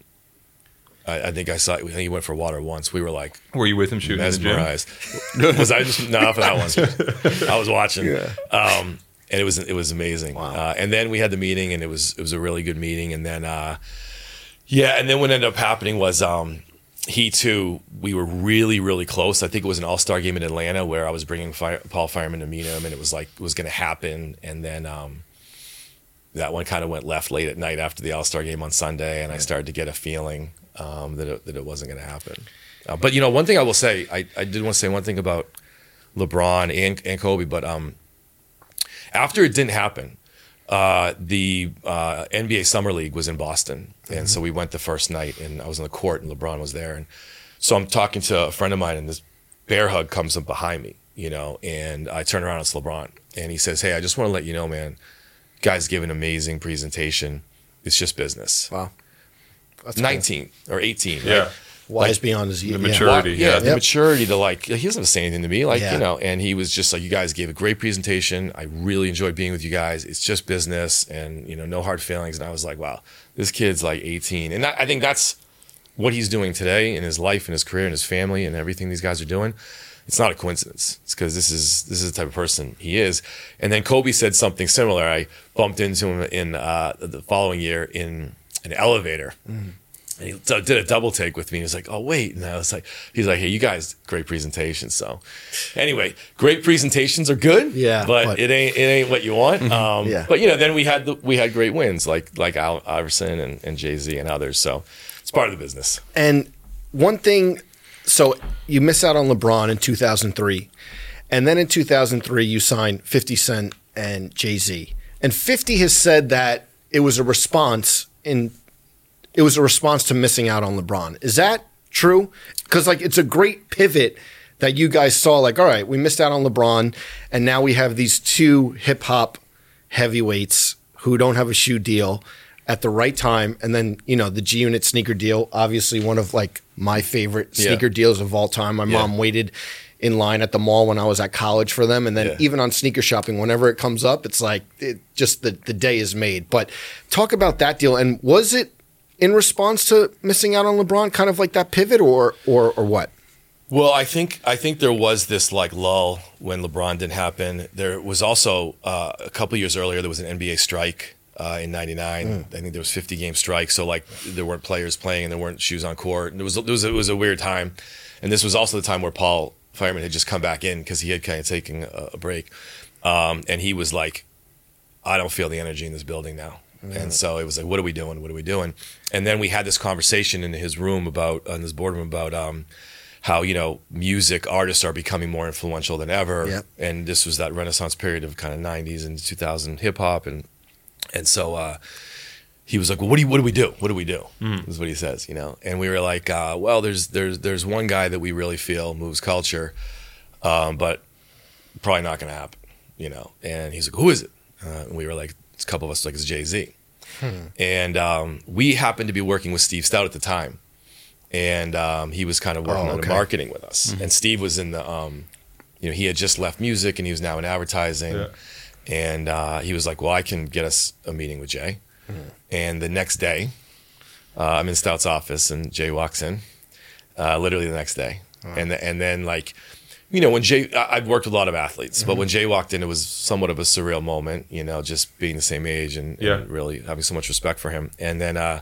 I, I think I saw. I think he went for water once. We were like Were you with him shooting in the gym? mesmerized. was I just not for that one? I was watching, um, and it was it was amazing. Uh, and then we had the meeting, and it was it was a really good meeting. And then, uh, yeah, and then what ended up happening was um, he too. We were really really close. I think it was an All Star game in Atlanta where I was bringing Fire, Paul Fireman to meet him, and it was like it was going to happen. And then. Um, that one kind of went left late at night after the All Star game on Sunday, and I started to get a feeling um, that it, that it wasn't going to happen. Uh, but you know, one thing I will say, I, I did want to say one thing about LeBron and, and Kobe, but um, after it didn't happen, uh, the uh, NBA Summer League was in Boston, and so we went the first night, and I was on the court, and LeBron was there, and so I'm talking to a friend of mine, and this bear hug comes up behind me, you know, and I turn around, it's LeBron, and he says, "Hey, I just want to let you know, man, guys give an amazing presentation. It's just business." Wow. That's cool. 19 or 18, right? Yeah. Wise beyond his years. The maturity. Well, yeah, yeah. the Yep. maturity to like he doesn't have to say anything to me, like Yeah. you know. And he was just like, "You guys gave a great presentation. I really enjoyed being with you guys. It's just business, and you know, no hard feelings." And I was like, "Wow, this kid's like 18," and that, I think that's what he's doing today in his life and his career and his family and everything these guys are doing. It's not a coincidence. It's because this is this is the type of person he is. And then Kobe said something similar. I bumped into him in uh, the following year in an elevator. And he did a double take with me. He was like, "Oh wait," and I was like, "He's like, hey, you guys, great presentation." So, anyway, great presentations are good, Yeah, but, but- it ain't it ain't what you want. Um, Yeah. But you know, then we had the, we had great wins like like Al Iverson and, and Jay Z and others. So it's part of the business. And one thing, so you miss out on LeBron in 2003. And then in 2003, you sign 50 Cent and Jay Z. And 50 has said that it was a response in it was a response to missing out on LeBron. Is that true? Because like it's a great pivot that you guys saw. Like, all right, we missed out on LeBron, and now we have these two hip hop heavyweights who don't have a shoe deal at the right time, and then you know the G Unit sneaker deal, obviously one of like my favorite Yeah. sneaker deals of all time. My Yeah. mom waited in line at the mall when I was at college for them, and then Yeah. even on sneaker shopping, whenever it comes up, it's like it just the the day is made. But talk about that deal, and was it in response to missing out on LeBron, kind of like that pivot, or or or what? Well, I think I think there was this like lull when LeBron didn't happen. There was also uh, a couple years earlier there was an NBA strike uh, in '99. I think there was 50 game strike, so like there weren't players playing and there weren't shoes on court. And it was it was it was a weird time, and this was also the time where Paul Fireman had just come back in because he had kind of taken a, a break, um, and he was like, I don't feel the energy in this building now. And so it was like, what are we doing? What are we doing? And then we had this conversation in his room about, in his boardroom about um, how, you know, music artists are becoming more influential than ever. Yep. And this was that renaissance period of kind of 90s and 2000 hip hop. And, and so uh, he was like, well, what do, you, what do we do? What do we do? Is what he says, you know? And we were like, uh, well, there's, there's, there's one guy that we really feel moves culture, um, but probably not going to happen, you know? And he's like, who is it? Uh, and we were like, it's a couple of us like it's Jay Z. And um, we happened to be working with Steve Stoute at the time, and um, he was kind of working Oh, on the marketing with us. And Steve was in the, um, you know, he had just left music and he was now in advertising. Yeah. And uh, he was like, "Well, I can get us a meeting with Jay." And the next day, uh, I'm in Stoute's office, and Jay walks in. Uh, literally the next day, and the, and then like, you know, when Jay, I- I've worked with a lot of athletes, but when Jay walked in, it was somewhat of a surreal moment. You know, just being the same age and, Yeah. and really having so much respect for him. And then uh,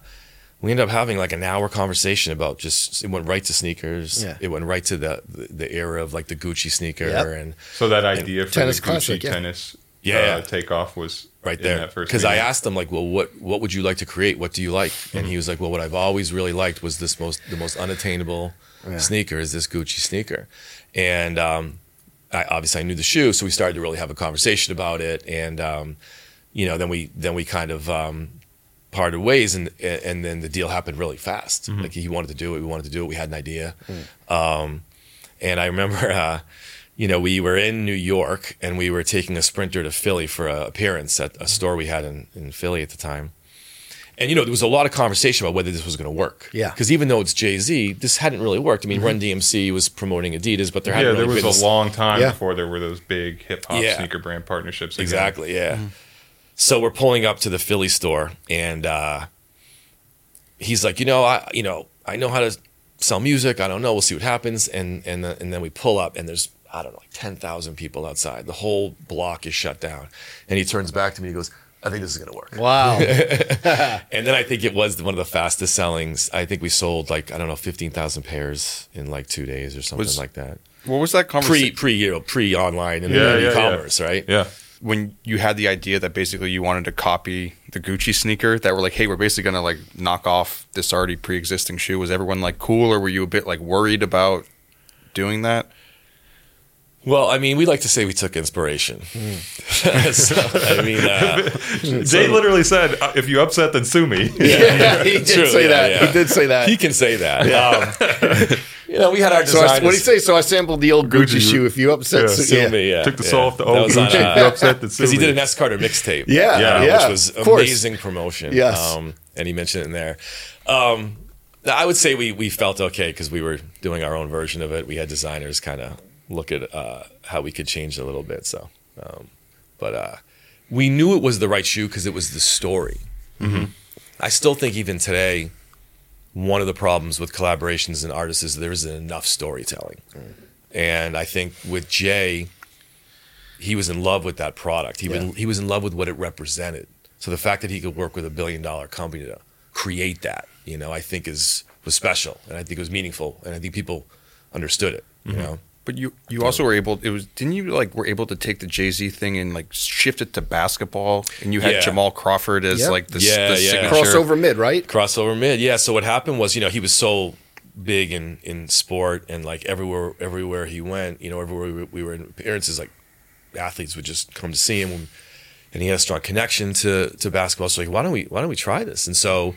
we ended up having like an hour conversation about just it went right to sneakers. Yeah. It went right to the the, the era of like the Gucci sneaker Yep. and So that idea for Tennis the Gucci classic, yeah. tennis Yeah, uh, yeah. takeoff was right in there that first because I asked him like, well, what what would you like to create? What do you like? And he was like, well, what I've always really liked was this most the most unattainable sneaker is this Gucci sneaker, and um, I obviously I knew the shoe, so we started to really have a conversation about it, and um, you know, then we then we kind of um, parted ways, and and then the deal happened really fast. Like he wanted to do it, we wanted to do it, we had an idea, um, and I remember. Uh, you know, we were in New York and we were taking a sprinter to Philly for a appearance at a store we had in, in Philly at the time. And, you know, there was a lot of conversation about whether this was going to work. Yeah. Because even though it's Jay Z, this hadn't really worked. I mean, mm-hmm. Run DMC was promoting Adidas, but there Yeah, hadn't there really was been a long time Yeah. before there were those big hip hop Yeah. sneaker brand partnerships. again. Exactly, yeah. Mm-hmm. So we're pulling up to the Philly store, and uh, he's like, you know, I, you know, I know how to sell music. I don't know. We'll see what happens. And and the, and then we pull up, and there's I don't know, like ten thousand people outside. The whole block is shut down. And he turns back to me. And he goes, I think this is gonna work. Wow. And then I think it was one of the fastest sellings. I think we sold like I don't know, fifteen thousand pairs in like two days or something Was- like that. What was that Pre conversation? pre you know pre online and Yeah, yeah, e-commerce, right? Yeah. when you had the idea that basically you wanted to copy the Gucci sneaker, that were like, hey, we're basically gonna like knock off this already pre-existing shoe. Was everyone like cool, or were you a bit like worried about doing that? Well, I mean, we like to say we took inspiration. so, I mean, uh, Jay literally said, uh, "If you upset, then sue me." yeah, he did True, say yeah, that. yeah. He did say that. he can say that. Um, you know, we had our so what did he say? So I sampled the old Gucci, Gucci. shoe. If you upset, Yeah. so- Sue yeah. me, yeah. Took the yeah. soul off the old was on, Gucci. uh, If you upset, then sue because he did an S Carter mixtape. Yeah, Yeah, yeah, which was amazing promotion. Yes. um, and he mentioned it in there. Um, I would say we we felt okay because we were doing our own version of it. We had designers kind of look at uh, how we could change a little bit. So, um, but uh, we knew it was the right shoe because it was the story. I still think even today, one of the problems with collaborations and artists is there isn't enough storytelling. And I think with Jay, he was in love with that product. He, Yeah. been, he was in love with what it represented. So the fact that he could work with a billion dollar company to create that, you know, I think is was special, and I think it was meaningful, and I think people understood it. You know, But you you also were able. It was didn't you like were able to take the Jay Z thing and like shift it to basketball, and you had Yeah. Jamal Crawford as Yeah. like the, Yeah, the yeah. crossover mid, right? crossover mid. Yeah. So what happened was, you know, he was so big in in sport, and like everywhere everywhere he went, you know, everywhere we, we were in appearances, like athletes would just come to see him. and he had a strong connection to to basketball. So like, why don't we why don't we try this? And so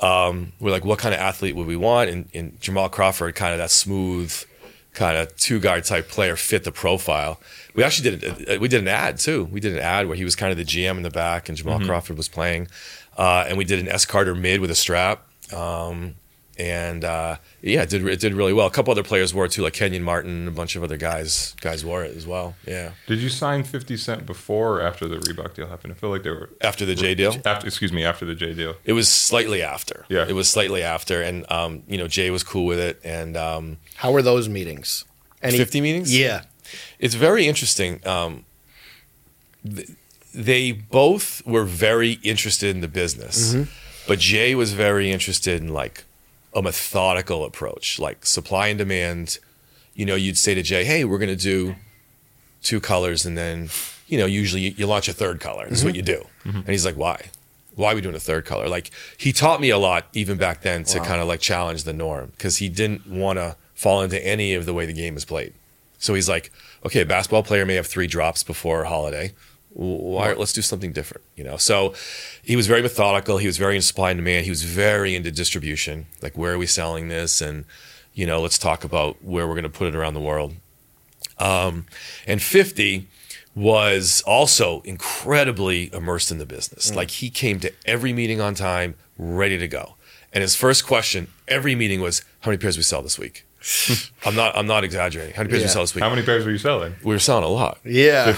um, we're like, what kind of athlete would we want? And, and Jamal Crawford, kind of that smooth, kind of two guard type player, fit the profile. We actually did a, we did an ad too. We did an ad where he was kind of the GM in the back, and Jamal Crawford was playing. Uh, and we did an S Carter mid with a strap. Um, and uh, yeah, it did it did really well. A couple other players wore it too, like Kenyon Martin, a bunch of other guys guys wore it as well. Yeah, Did you sign 50 Cent before or after the Reebok deal happened? I feel like they were. after the Jay deal, After, excuse me, after the Jay deal. it was slightly after. Yeah. it was slightly after, and um, you know Jay was cool with it, and um, How were those meetings? Any 50 meetings? Yeah. it's very interesting. Um, th- they both were very interested in the business, but Jay was very interested in like a methodical approach, like supply and demand. You know, you'd say to Jay, "Hey, we're going to do two colors," and then you know, usually you, launch a third color. That's what mm-hmm. you do. Mm-hmm. And he's like, "Why? Why are we doing a third color?" Like he taught me a lot even back then to kind of like challenge the norm because he didn't want to fall into any of the way the game is played. So he's like, okay, a basketball player may have three drops before a holiday. Why, let's do something different, you know. So he was very methodical. He was very in supply and demand. He was very into distribution, like where are we selling this, and you know, let's talk about where we're going to put it around the world. Um, and fifty was also incredibly immersed in the business. Like he came to every meeting on time, ready to go. And his first question every meeting was, "How many pairs we sell this week?" I'm not. I'm not exaggerating. How many pairs we Yeah. sell this week? How many pairs were you selling? we were selling a lot. Yeah.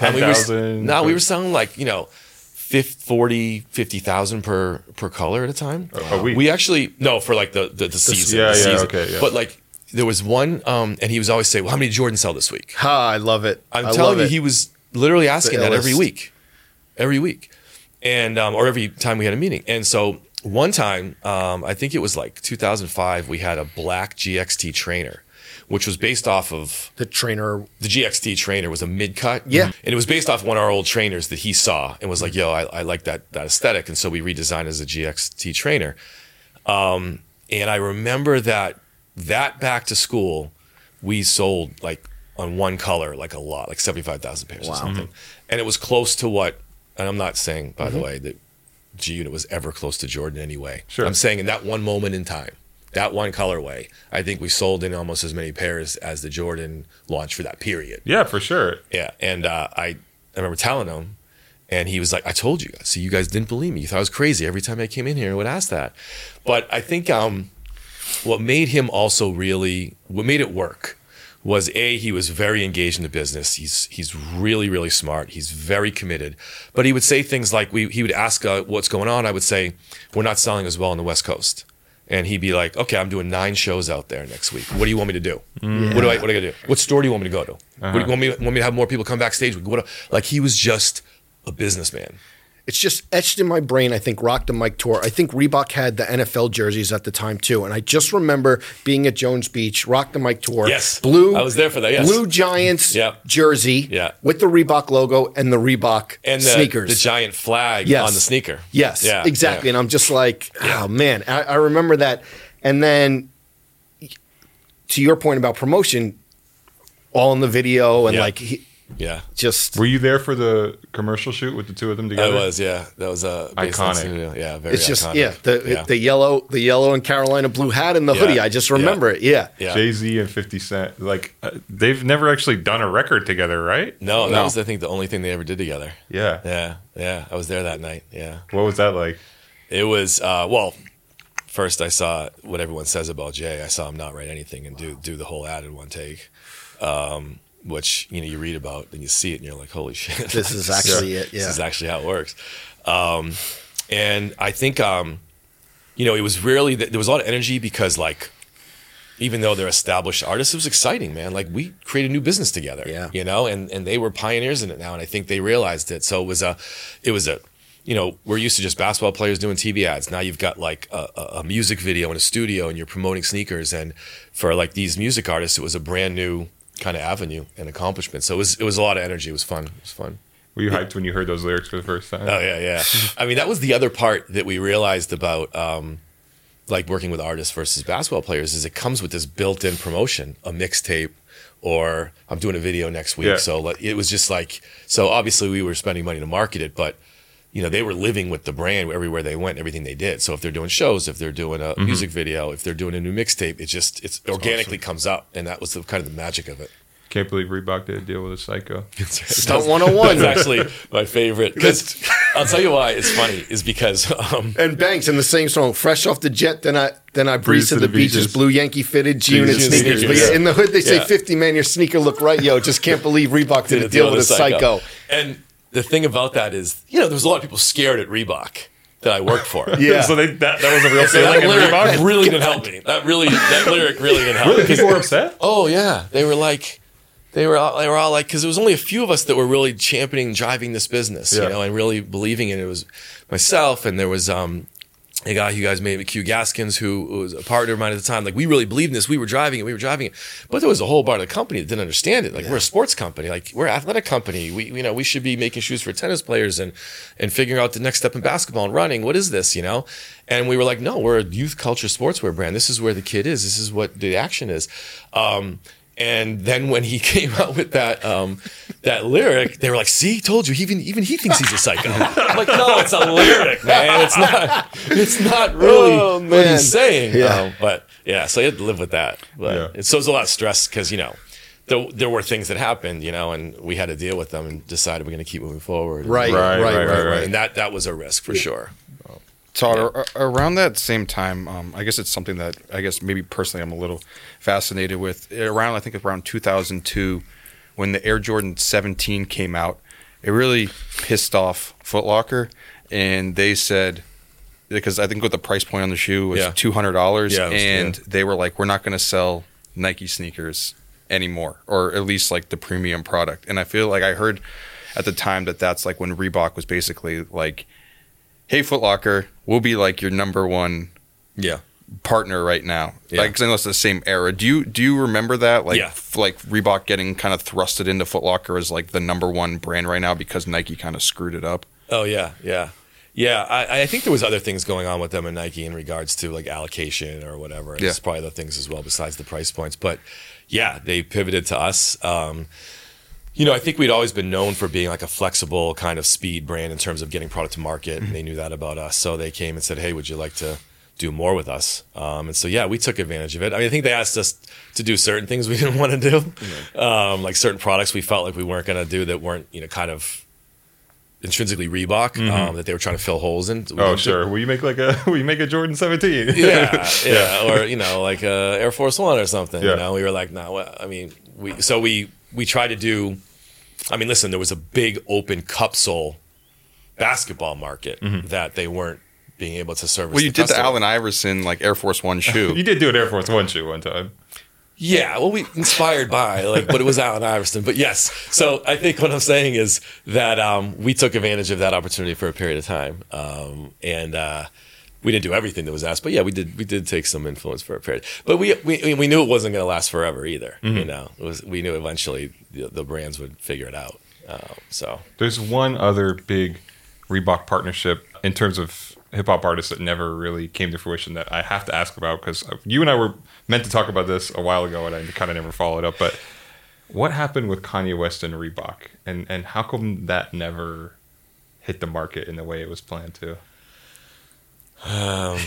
And we were- 10,000? No, we were selling like, you know, 50, 40, 50,000 per per color at a time. A week? We actually no for like the the, the season. yeah, the yeah, season. okay, yeah. But like there was one um and he was always say, "Well, how many did Jordan sell this week?" Ha, I love it. I'm I telling love you it. he was literally asking that every week. Every week. And um or every time we had a meeting. And so one time, um, I think it was like 2005, we had a black GXT trainer, which was based off of the trainer. the GXT trainer was a mid cut. Yeah. And it was based off one of our old trainers that he saw and was like, yo, I, I like that that aesthetic. And so we redesigned as a GXT trainer. Um, and I remember that that back to school, we sold like on one color, like a lot, like 75,000 pairs or something. And it was close to what, and I'm not saying, by the way, that G Unit was ever close to Jordan anyway. Sure. I'm saying in that one moment in time, that one colorway, I think we sold in almost as many pairs as the Jordan launch for that period. Yeah, for sure. Yeah, and uh, I, I remember telling him, and he was like, "I told you guys. So you guys didn't believe me. You thought I was crazy every time I came in here and would ask that." But I think um, what made him also really, what made it work, was a he was very engaged in the business. He's he's really really smart. He's very committed. But he would say things like, "We." He would ask, uh, "What's going on?" I would say, "We're not selling as well on the West Coast." And he'd be like, "Okay, I'm doing nine shows out there next week. What do you want me to do? What do I what do I gotta do? What store do you want me to go to? What do you want me want me to have more people come backstage? What do- like he was just a businessman. It's just etched in my brain. I think Rock the Mic tour. I think Reebok had the NFL jerseys at the time too, and I just remember being at Jones Beach, Rock the Mic tour. Yes. blue. I was there for that, yes. Blue Giants Yeah. jersey. Yeah. with the Reebok logo and the Reebok And the, sneakers. the giant flag Yes. on the sneaker. Yes, Yeah, exactly. yeah. And I'm just like, oh man, I, I remember that. And then to your point about promotion, all in the video and like he, Yeah. just Were you there for the commercial shoot with the two of them together? I together? was, yeah. That was a uh, based Iconic. Yeah, very it's just iconic. yeah the yeah. the yellow the yellow and Carolina blue hat and the Yeah. hoodie. I just remember it. Yeah. yeah. Jay Z and 50 Cent. Like, uh, they've never actually done a record together, right? No, that No. was I think the only thing they ever did together. Yeah. Yeah, yeah. I was there that night. Yeah. What was that like? It was uh, well. First, I saw what everyone says about Jay. I saw him not write anything and do do the whole ad in one take, um, which you know you read about and you see it and you're like, holy shit, This is actually it, yeah. this is actually how it works. Um, and I think um, you know it was really there was a lot of energy because like even though they're established artists, it was exciting, man. Like we created a new business together, Yeah. you know, and and they were pioneers in it now, and I think they realized it. So it was a, it was a, you know, we're used to just basketball players doing TV ads. Now you've got like a, a a music video in a studio, and you're promoting sneakers. And for like these music artists, it was a brand new kind of avenue and accomplishment. So it was it was a lot of energy. It was fun. It was fun. Were you hyped when you heard those lyrics for the first time? Oh yeah, yeah. I mean, that was the other part that we realized about um, like working with artists versus basketball players is it comes with this built-in promotion, a mixtape or I'm doing a video next week. Yeah. So like, it was just like, so obviously we were spending money to market it, but you know, they were living with the brand everywhere they went, everything they did. So if they're doing shows, if they're doing a Mm-hmm. music video, if they're doing a new mixtape, it just, it's organically comes up. And that was the kind of the magic of it. Can't believe Reebok did a deal with a psycho. Stunt 101. That's actually my favorite. Because I'll tell you why it's funny is because, um, And Banks in the same song, fresh off the jet, then I then I breeze to, the, beaches, beaches. blue Yankee fitted G unit Jeans, sneakers. sneakers, But yeah, yeah. in the hood they say Yeah. fifty man, your sneaker look right, yo. Just can't believe Reebok did a deal with a psycho. And the thing about that is, you know, there was a lot of people scared at Reebok that I worked for. Yeah. so they, that, that was a real So that feeling lyric Reebok? really didn't help me. That really, that lyric really didn't help me. People were upset? Oh yeah, they were like, they were all, they were all like, because there was only a few of us that were really championing, driving this business, Yeah. you know, and really believing in it. It was myself, and there was um a guy you guys made, Que Gaskins, who was a partner of mine at the time. Like we really believed in this. We were driving it. We were driving it. But there was a whole part of the company that didn't understand it. Like we're a sports company. Like we're an athletic company. We you know we should be making shoes for tennis players and and figuring out the next step in basketball and running. What is this? You know? And we were like, no, we're a youth culture sportswear brand. This is where the kid is. This is what the action is. Um, and then when he came out with that um, that lyric, they were like, "See, told you. Even even he thinks he's a psycho." I'm like, "No, it's a lyric, man. It's not. It's not really Oh, what he's saying." Yeah. Um, but yeah, so I had to live with that. But Yeah. it, so it was a lot of stress because you know. There, there were things that happened, you know, and we had to deal with them and decided we're going to keep moving forward. Right, Right, right, right, right, right, right. And that that was a risk for sure. Todd, ar- around that same time, um, I guess it's something that I guess maybe personally I'm a little fascinated with. Around I think around 2002, when the Air Jordan 17 came out, it really pissed off Foot Locker, and they said because I think with the price point on the shoe was Yeah. two hundred dollars, Yeah, and yeah. they were like, we're not going to sell Nike sneakers anymore, or at least like the premium product. And I feel like I heard at the time that that's like when Reebok was basically like, hey, Foot Locker, we'll be like your number one Yeah. partner right now. Yeah. Like, 'cause I know it's the same era. Do you do you remember that? Like, Yeah. f- like Reebok getting kind of thrusted into Foot Locker as like the number one brand right now because Nike kind of screwed it up. Oh yeah, yeah, yeah. I, I think there was other things going on with them and Nike in regards to like allocation or whatever. Yeah. It's probably other things as well besides the price points. But yeah, they pivoted to us. Um, you know, I think we'd always been known for being like a flexible kind of speed brand in terms of getting product to market, and they knew that about us. So they came and said, "Hey, would you like to?" Do more with us, um, and so yeah, we took advantage of it. I mean, I think they asked us to do certain things we didn't want to do, um, like certain products we felt like we weren't going to do that weren't, you know, kind of intrinsically Reebok um, that they were trying to fill holes in. We Oh, didn't do- sure. Will you make like a will you make a Jordan 17? yeah, yeah, or you know, like uh, Air Force One or something. Yeah. You know, we were like, no, well, I mean, we so we we tried to do. I mean, listen, there was a big open cupsole basketball market that they weren't being able to service. Well, you did the customer. Allen Iverson like Air Force One shoe. you did do an Air Force One shoe one time. Yeah, well, we inspired by like, but it was Allen Iverson. But yes, so I think what I'm saying is that um, we took advantage of that opportunity for a period of time, um, and uh, we didn't do everything that was asked. But yeah, we did. We did take some influence for a period. But we we, we knew it wasn't going to last forever either. You know, it was we knew eventually the, the brands would figure it out. Um, so There's one other big Reebok partnership in terms of hip hop artists that never really came to fruition that I have to ask about because you and I were meant to talk about this a while ago and I kind of never followed up. But what happened with Kanye West and Reebok, and and how come that never hit the market in the way it was planned to? I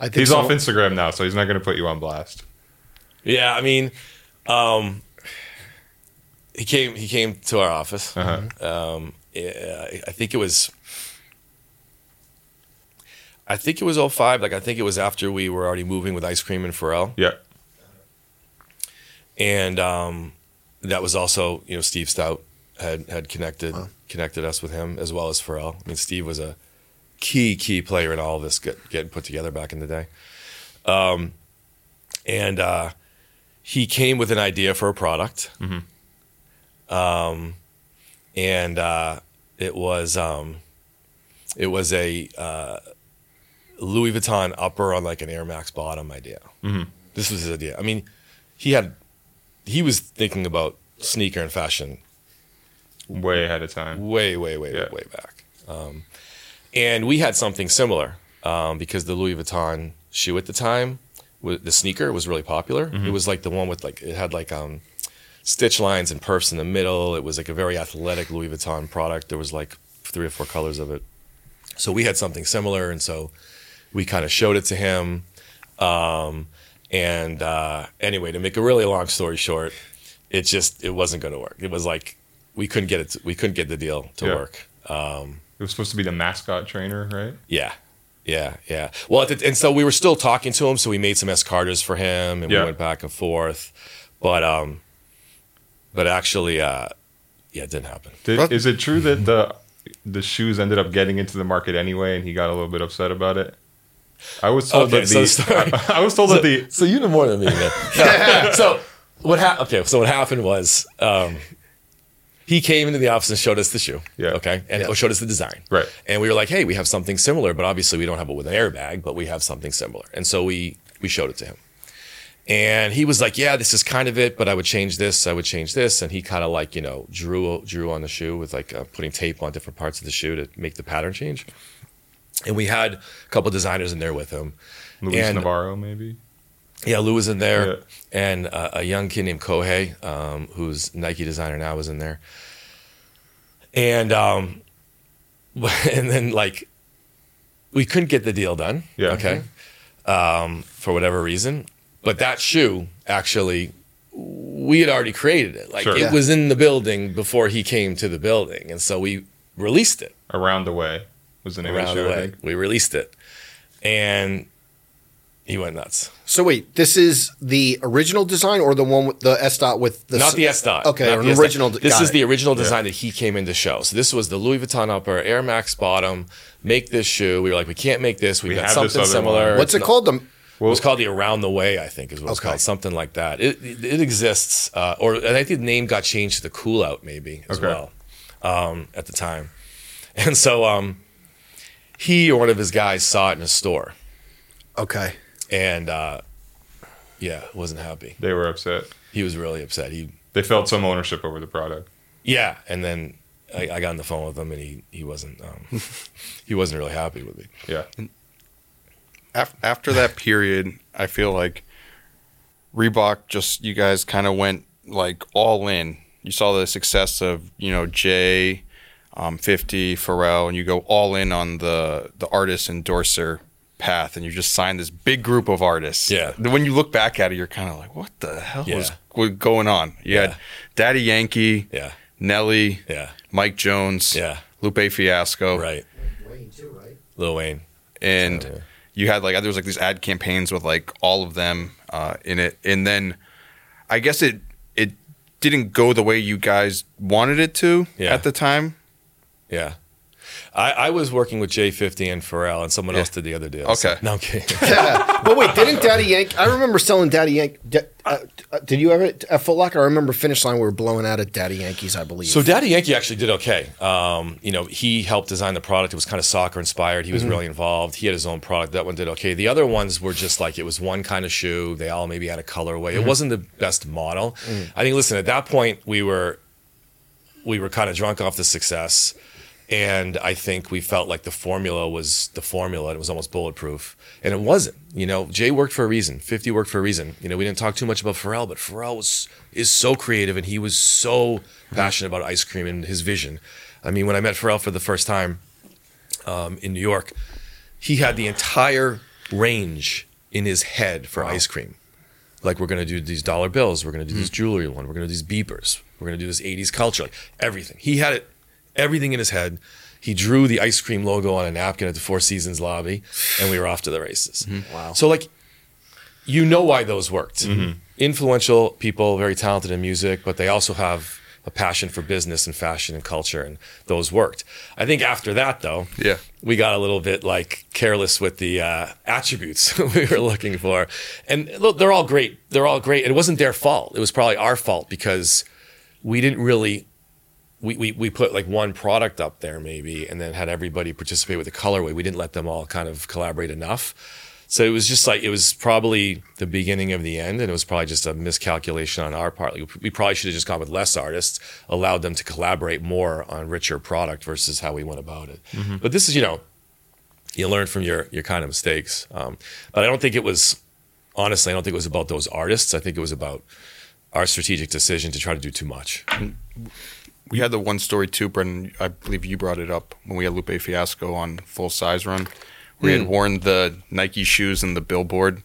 think He's so. off Instagram now, so he's not going to put you on blast. yeah, I mean, um, he came he came to our office. Uh-huh. um, I I think it was I think it was 05. Like I think it was after we were already moving with ice cream and Pharrell. Yeah. And um, that was also, you know, Steve Stoute had had connected connected us with him as well as Pharrell. I mean, Steve was a key key player in all this get, getting put together back in the day. Um, and uh, he came with an idea for a product. Um, and uh, it was um, it was a uh, Louis Vuitton upper on like an Air Max bottom idea. This was his idea. I mean, he had he was thinking about sneaker and fashion Way ahead of time. way, way, way, Yeah. way back. Um, and we had something similar um, because the Louis Vuitton shoe at the time, the sneaker was really popular. Mm-hmm. It was like the one with like it had like um, stitch lines and perfs in the middle. It was like a very athletic Louis Vuitton product. There was like three or four colors of it. So we had something similar, and so we kind of showed it to him. Um, and uh, anyway, to make a really long story short, it just it wasn't going to work. It was like we couldn't get it. To, we couldn't get the deal to Yeah. work. Um, It was supposed to be the mascot trainer, right? yeah. Yeah, yeah. Well, at the, and so we were still talking to him, so we made some S Carters for him, and Yeah. we went back and forth. But um, but actually, uh, yeah, it didn't happen. Did, is it true that the the shoes ended up getting into the market anyway, and he got a little bit upset about it? I was told Okay, that the sorry. I, was told that the So you know more than me, man. No. so what happened? Okay, so what happened was um, he came into the office and showed us the shoe. Yeah. Okay, and Yeah. showed us the design. Right. And we were like, hey, we have something similar, but obviously we don't have it with an airbag, but we have something similar. And so we we showed it to him. And he was like, "Yeah, this is kind of it, but I would change this, I would change this." And he kind of like, you know, drew drew on the shoe with like uh, putting tape on different parts of the shoe to make the pattern change. And we had a couple designers in there with him. Luis And- Navarro maybe. Yeah, Lou was in there, Yeah. and uh, a young kid named Kohei, um, who's Nike designer now, was in there. And um, and then like we couldn't get the deal done. Yeah. Okay. Um, for whatever reason, but that shoe actually we had already created it. Like Sure. it Yeah. was in the building before he came to the building, and so we released it Around the way was the name around of the the show. I way. think. We released it, and he went nuts. So wait, this is the original design or the one with the S dot with the not the S dot. Okay, Not an the S dot. original. This is it. the original design that he came in to show. So this was the Louis Vuitton upper, Air Max bottom. Make this shoe. We were like, we can't make this. We've We got something similar. one. What's it It's called? The not- It was called the Around the Way, I think, is what it's Okay. called. Something like that. It it, it exists, uh, or and I think the name got changed to the Cool Out maybe as Okay. well um, at the time. And so um, he or one of his guys saw it in a store, okay. And uh, yeah, wasn't happy. They were upset. He was really upset. He They felt some ownership over the product. Yeah, and then I, I got on the phone with him, and he he wasn't um, he wasn't really happy with me. Yeah. Af- after that period, I feel like Reebok just you guys kind of went like all in. You saw the success of you know Jay, um, Fifty, Pharrell, and you go all in on the the artist endorser path, and you just signed this big group of artists. Yeah. When you look back at it, you're kind of like, what the hell was Yeah. was going on? You Yeah. had Daddy Yankee, Yeah, Nelly, yeah, Mike Jones, yeah. Lupe Fiasco, Right, Wayne too, right? Lil Wayne. and yeah. you had like there was like these ad campaigns with like all of them uh, in it, and then I guess it it didn't go the way you guys wanted it to Yeah. at the time. Yeah. I, I was working with J50 and Pharrell, and someone else did the other deal. Okay. No, I'm kidding. but wait, didn't Daddy Yank? I remember selling Daddy Yank. Da- uh, uh, did you ever at Foot Locker? I remember Finish Line. We were blowing out at Daddy Yankees, I believe. So Daddy Yankee actually did okay. Um, you know, he helped design the product. It was kind of soccer inspired. He was really involved. He had his own product. That one did okay. The other ones were just like it was one kind of shoe. They all maybe had a colorway. It wasn't the best model. I think. Listen, at that point we were we were kind of drunk off the success. And I think we felt like the formula was the formula. It was almost bulletproof. And it wasn't. You know, Jay worked for a reason. 50 worked for a reason. You know, we didn't talk too much about Pharrell, but Pharrell was is so creative and he was so passionate about ice cream and his vision. I mean, when I met Pharrell for the first time um, in New York, he had the entire range in his head for ice cream. Like we're gonna do these dollar bills, we're gonna do this jewelry one, we're gonna do these beepers, we're gonna do this '80s culture, like everything. He had it, everything in his head. He drew the ice cream logo on a napkin at the Four Seasons lobby, and we were off to the races. Wow. So like, you know why those worked. Influential people, very talented in music, but they also have a passion for business and fashion and culture, and those worked. I think after that, though, Yeah. we got a little bit like careless with the uh, attributes we were looking for. And look, they're all great. They're all great. It wasn't their fault. It was probably our fault because we didn't really. We, we, we put like one product up there maybe and then had everybody participate with the colorway. We didn't let them all kind of collaborate enough. So it was just like it was probably the beginning of the end, and it was probably just a miscalculation on our part. Like we probably should have just gone with less artists, allowed them to collaborate more on richer product versus how we went about it. But this is, you know, you learn from your your kind of mistakes. Um, but I don't think it was honestly. I don't think it was about those artists. I think it was about our strategic decision to try to do too much. We had the one story too, Brendan. I believe you brought it up when we had Lupe Fiasco on Full Size Run. We had hmm. worn the Nike shoes in the Billboard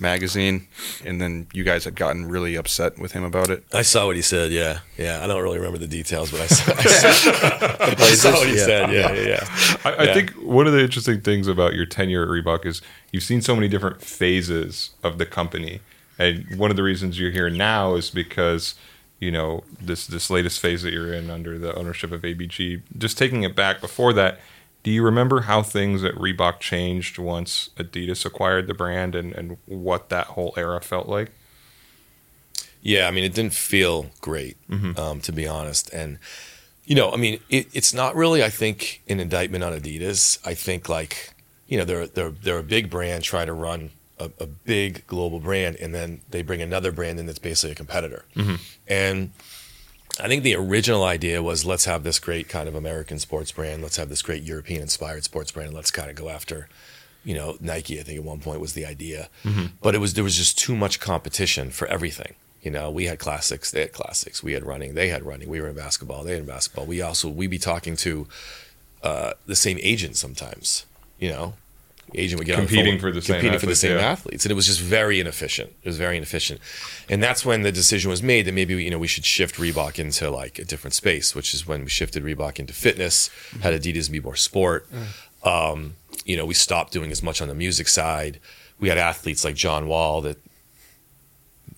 magazine, and then you guys had gotten really upset with him about it. I saw what he said. Yeah, yeah. I don't really remember the details, but I saw, I saw, I saw what he Yeah. said. Yeah, yeah, yeah. I, I Yeah. think one of the interesting things about your tenure at Reebok is you've seen so many different phases of the company, and one of the reasons you're here now is because you know this this latest phase that you're in under the ownership of ABG. Just taking it back before that, do you remember how things at Reebok changed once Adidas acquired the brand, and and what that whole era felt like? Yeah, I mean, it didn't feel great, um, to be honest. And you know, I mean, it, it's not really, I think, an indictment on Adidas. I think like, you know, they're they're they're a big brand trying to run a, a big global brand, and then they bring another brand in that's basically a competitor. And I think the original idea was let's have this great kind of American sports brand, let's have this great European inspired sports brand, and let's kind of go after, you know, Nike. I think at one point was the idea, but it was there was just too much competition for everything. You know, we had classics, they had classics. We had running, they had running. We were in basketball, they had basketball. We also we'd be talking to uh, the same agent sometimes. You know, agent would get on the Competing phone- for the same competing for the athletes, same yeah. athletes, and it was just very inefficient. It was very inefficient, and that's when the decision was made that maybe you know we should shift Reebok into like a different space, which is when we shifted Reebok into fitness, had Adidas be more sport. Um, you know, we stopped doing as much on the music side. We had athletes like John Wall that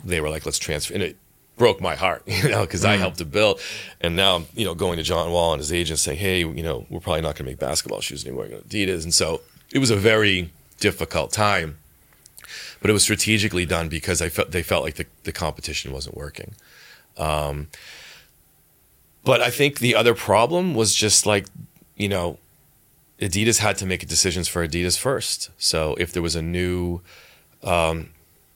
they were like, let's transfer. And it broke my heart, you know, because I helped to build. And now I'm, you know, going to John Wall and his agent saying, hey, you know, we're probably not going to make basketball shoes anymore. We're going to Adidas. And so it was a very difficult time. But it was strategically done because I felt they felt like the, the competition wasn't working. Um, but I think the other problem was just like, you know, Adidas had to make decisions for Adidas first. So if there was a new um,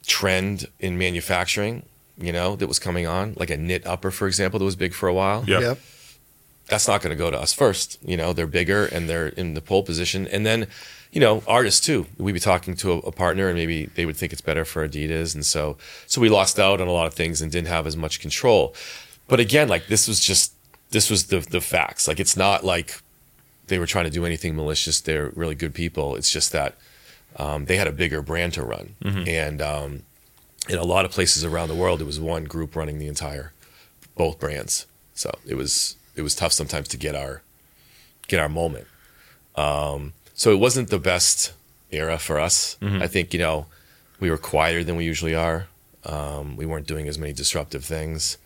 trend in manufacturing, you know, that was coming on, like a knit upper, for example, that was big for a while, Yeah. Yep. that's not going to go to us first. You know, they're bigger and they're in the pole position. And then, you know, artists too. We'd be talking to a, a partner and maybe they would think it's better for Adidas. And so, so we lost out on a lot of things and didn't have as much control. But again, like this was just, this was the, the facts. Like it's not like they were trying to do anything malicious. They're really good people. It's just that um, they had a bigger brand to run. And um, in a lot of places around the world, it was one group running the entire, both brands. So it was it was tough sometimes to get our get our moment. Um, so it wasn't the best era for us. I think you know we were quieter than we usually are. Um, we weren't doing as many disruptive things.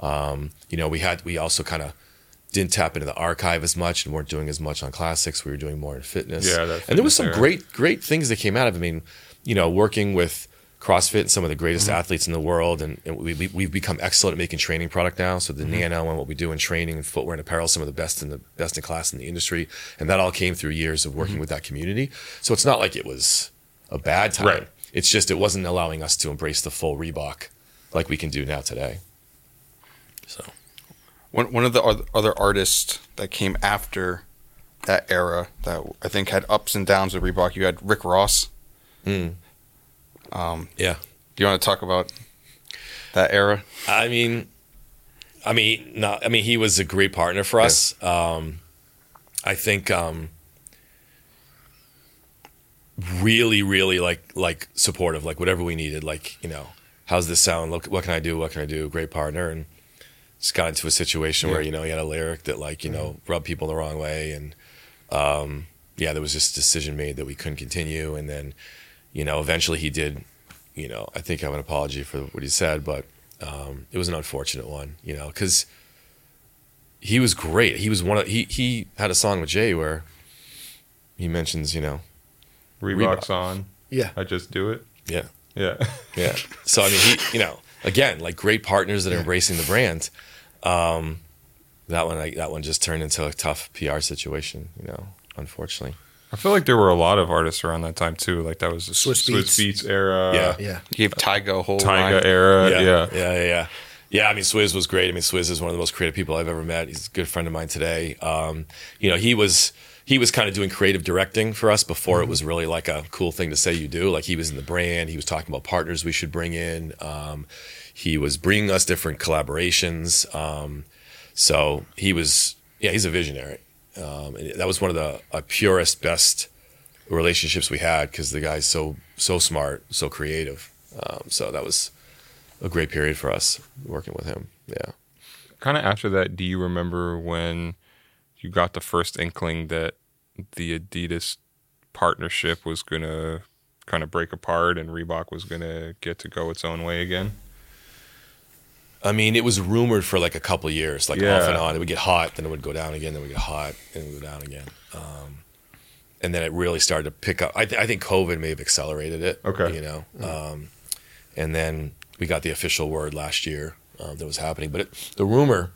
Um, you know, we had we also kind of didn't tap into the archive as much and weren't doing as much on classics. We were doing more in fitness. Yeah, that and there was some era. great great things that came out of. it. I mean, you know, working with CrossFit and some of the greatest mm-hmm. athletes in the world, and, and we, we, we've become excellent at making training product now. So the mm-hmm. Nano and what we do in training and footwear and apparel, some of the best in the best in class in the industry, and that all came through years of working mm-hmm. with that community. So it's not like it was a bad time. Right. It's just it wasn't allowing us to embrace the full Reebok like we can do now today. So One one of the oth- other artists that came after that era that I think had ups and downs with Reebok, you had Rick Ross. Hmm. Yeah. Do you want to talk about that era? I mean, I mean, no, I mean, he was a great partner for us. Um, I think, um, really, really like, like supportive, like whatever we needed, like, you know, how's this sound? Look, what can I do? What can I do? Great partner. And just got into a situation where, you know, he had a lyric that like, you know, rubbed people the wrong way. And, um, yeah, there was this decision made that we couldn't continue. And then, you know, eventually he did, you know, I think I have an apology for what he said, but um, it was an unfortunate one, you know, because he was great. He was one of he he had a song with Jay where he mentions, you know, Reebok's on. Yeah. I just do it. yeah, Yeah. yeah. So I mean, he, you know, again, like great partners that are embracing the brand. Um, that one, like, that one just turned into a tough PR situation, you know, unfortunately. I feel like there were a lot of artists around that time too. Like that was the Swizz Swizz, Beatz. Beatz. era. Yeah. Yeah. He gave Tyga a whole Tyga line. era. Yeah. yeah, yeah, yeah. Yeah, I mean, Swizz was great. I mean, Swizz is one of the most creative people I've ever met. He's a good friend of mine today. Um, you know, he was he was kind of doing creative directing for us before it was really like a cool thing to say you do. Like he was in the brand, he was talking about partners we should bring in. Um, he was bringing us different collaborations. Um, so he was, yeah, he's a visionary. Um, and that was one of the uh, purest, best relationships we had because the guy's so so smart, so creative. Um, so that was a great period for us working with him. Yeah. Kind of after that, do you remember when you got the first inkling that the Adidas partnership was to kind of break apart and Reebok was to get to go its own way again? I mean, it was rumored for like a couple of years, like Yeah. off and on. It would get hot, then it would go down again, then it would get hot, and it would go down again. Um, and then it really started to pick up. I, th- I think COVID may have accelerated it. Okay. You know, um, and then we got the official word last year um, that was happening, but it, the rumor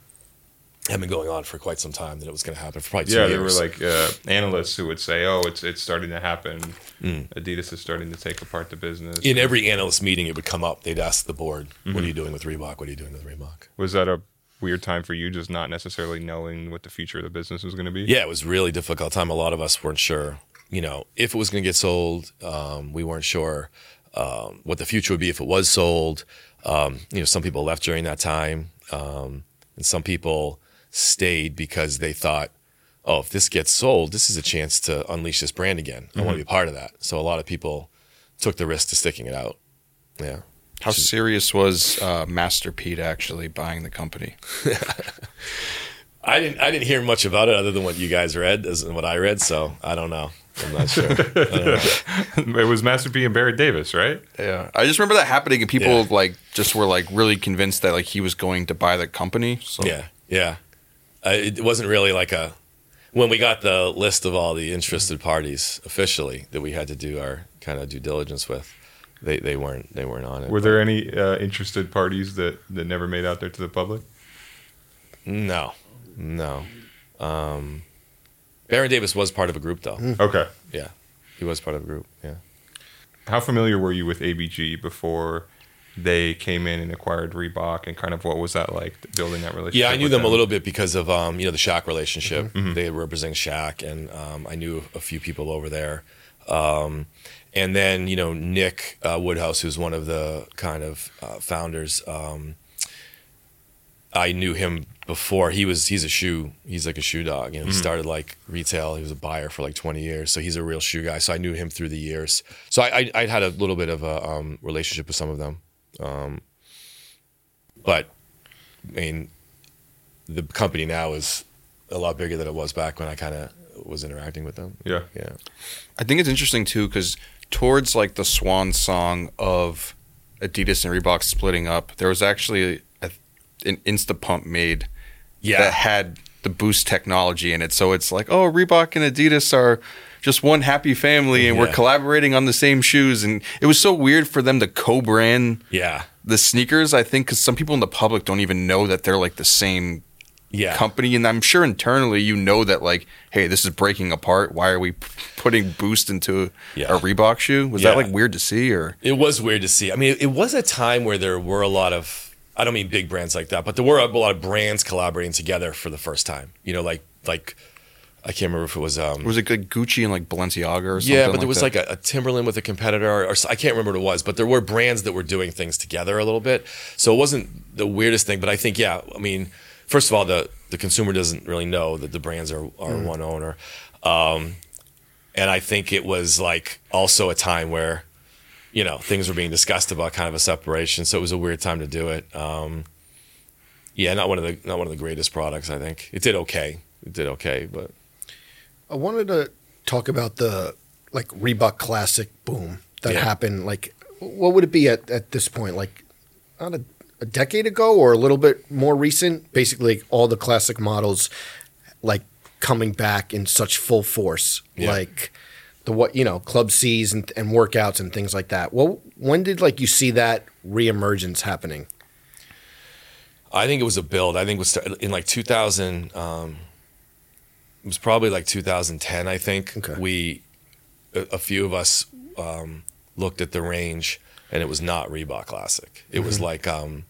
had been going on for quite some time that it was going to happen for probably two Yeah, years. there were like uh, analysts who would say, "Oh, it's it's starting to happen. Mm. Adidas is starting to take apart the business." in every analyst meeting, it would come up. They'd ask the board, "What Mm-hmm. are you doing with Reebok? What are you doing with Reebok?" was that a weird time for you, just not necessarily knowing what the future of the business was going to be? Yeah, it was really difficult time. A lot of us weren't sure, you know, if it was going to get sold. Um, we weren't sure um, what the future would be if it was sold. Um, you know, some people left during that time, um, and some people stayed because they thought, "Oh, if this gets sold, this is a chance to unleash this brand again. I want to be a part of that." So a lot of people took the risk to sticking it out. Yeah. How serious was uh, Master P actually buying the company? I didn't. I didn't hear much about it other than what you guys read, and what I read. So I don't know. I'm not sure. I don't know. it was Master P and Baron Davis, right? Yeah, I just remember that happening, and people Yeah. like just were like really convinced that like he was going to buy the company. So Yeah, yeah. Uh, it wasn't really like a when we got the list of all the interested parties officially that we had to do our kind of due diligence with. They they weren't they weren't on it. Were there any uh, interested parties that that never made out there to the public? No, no. Um, Baron Davis was part of a group though. Okay. Yeah, he was part of a group. Yeah. How familiar were you with ABG before they came in and acquired Reebok, and kind of what was that like building that relationship? Yeah, I knew with them a little bit because of um, you know the Shaq relationship. Mm-hmm. They represent Shaq, and um, I knew a few people over there. Um, and then you know Nick uh, Woodhouse, who's one of the kind of uh, founders. Um, I knew him before. He was he's a shoe. He's like a shoe dog. You know, he started like retail. He was a buyer for like twenty years, so he's a real shoe guy. So I knew him through the years. So I I, I had a little bit of a um, relationship with some of them. Um, but I mean, the company now is a lot bigger than it was back when I kind of was interacting with them. Yeah. Yeah. I think it's interesting too because towards like the swan song of Adidas and Reebok splitting up, there was actually a, an Instapump made Yeah. that had the Boost technology in it. So it's like, oh, Reebok and Adidas are just one happy family, and we're collaborating on the same shoes. And it was so weird for them to co-brand yeah. the sneakers. I think because some people in the public don't even know that they're like the same Yeah. company and i'm sure internally you know that like hey this is breaking apart why are we p- putting boost into Yeah. a reebok shoe was Yeah. that like weird to see or It was weird to see. I mean, it was a time where there were a lot of, I don't mean big brands like that, but there were a lot of brands collaborating together for the first time. You know, like, like, I can't remember if it was, um, was it like gucci and like balenciaga or something yeah, but there was that? like a, a Timberland with a competitor, or, or I can't remember what it was, but there were brands that were doing things together a little bit. So it wasn't the weirdest thing, but I think, yeah, I mean, first of all, the the consumer doesn't really know that the brands are are one owner, um, and I think it was like also a time where, you know, things were being discussed about kind of a separation. So it was a weird time to do it. Um, yeah, not one of the not one of the greatest products. I think it did okay. It did okay, but I wanted to talk about the like Reebok Classic boom that Yeah. happened. Like, what would it be at, at this point? Like, not a, a decade ago or a little bit more recent? Basically, all the classic models like coming back in such full force. Yeah. Like the what you know, club C's and, and workouts and things like that. Well, when did like you see that reemergence happening? I think it was a build. I think it was in like 2000. Um, it was probably like 2010. I think Okay. we, a, a few of us, um, looked at the range, and it was not Reebok Classic. It was like, um,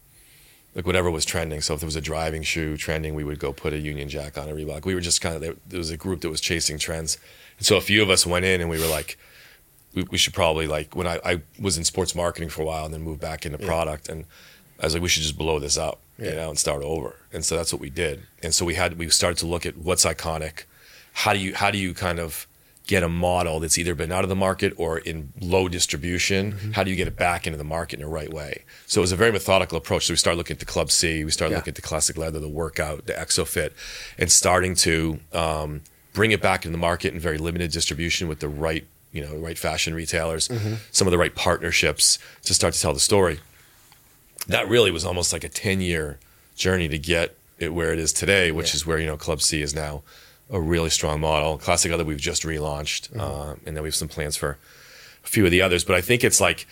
like whatever was trending. So if there was a driving shoe trending, we would go put a Union Jack on a Reebok. We were just kind of there, was a group that was chasing trends, and so a few of us went in and we were like, we, we should probably like when I, I was in sports marketing for a while and then moved back into product, and I was like, we should just blow this up, you know, and start over. And so that's what we did. And so we had we started to look at what's iconic, how do you how do you kind of get a model that's either been out of the market or in low distribution Mm-hmm. how do you get it back into the market in the right way so it was a very methodical approach so we started looking at the club c we started Yeah. looking at the classic leather the workout the exofit and starting to um, bring it back into the market in very limited distribution with the right you know right fashion retailers Mm-hmm. some of the right partnerships to start to tell the story that really was almost like a 10 year journey to get it where it is today, which Yeah. is where, you know, Club C is now a really strong model. Classic Leather we've just relaunched, Mm-hmm. uh, and then we have some plans for a few of the others. But I think it's like,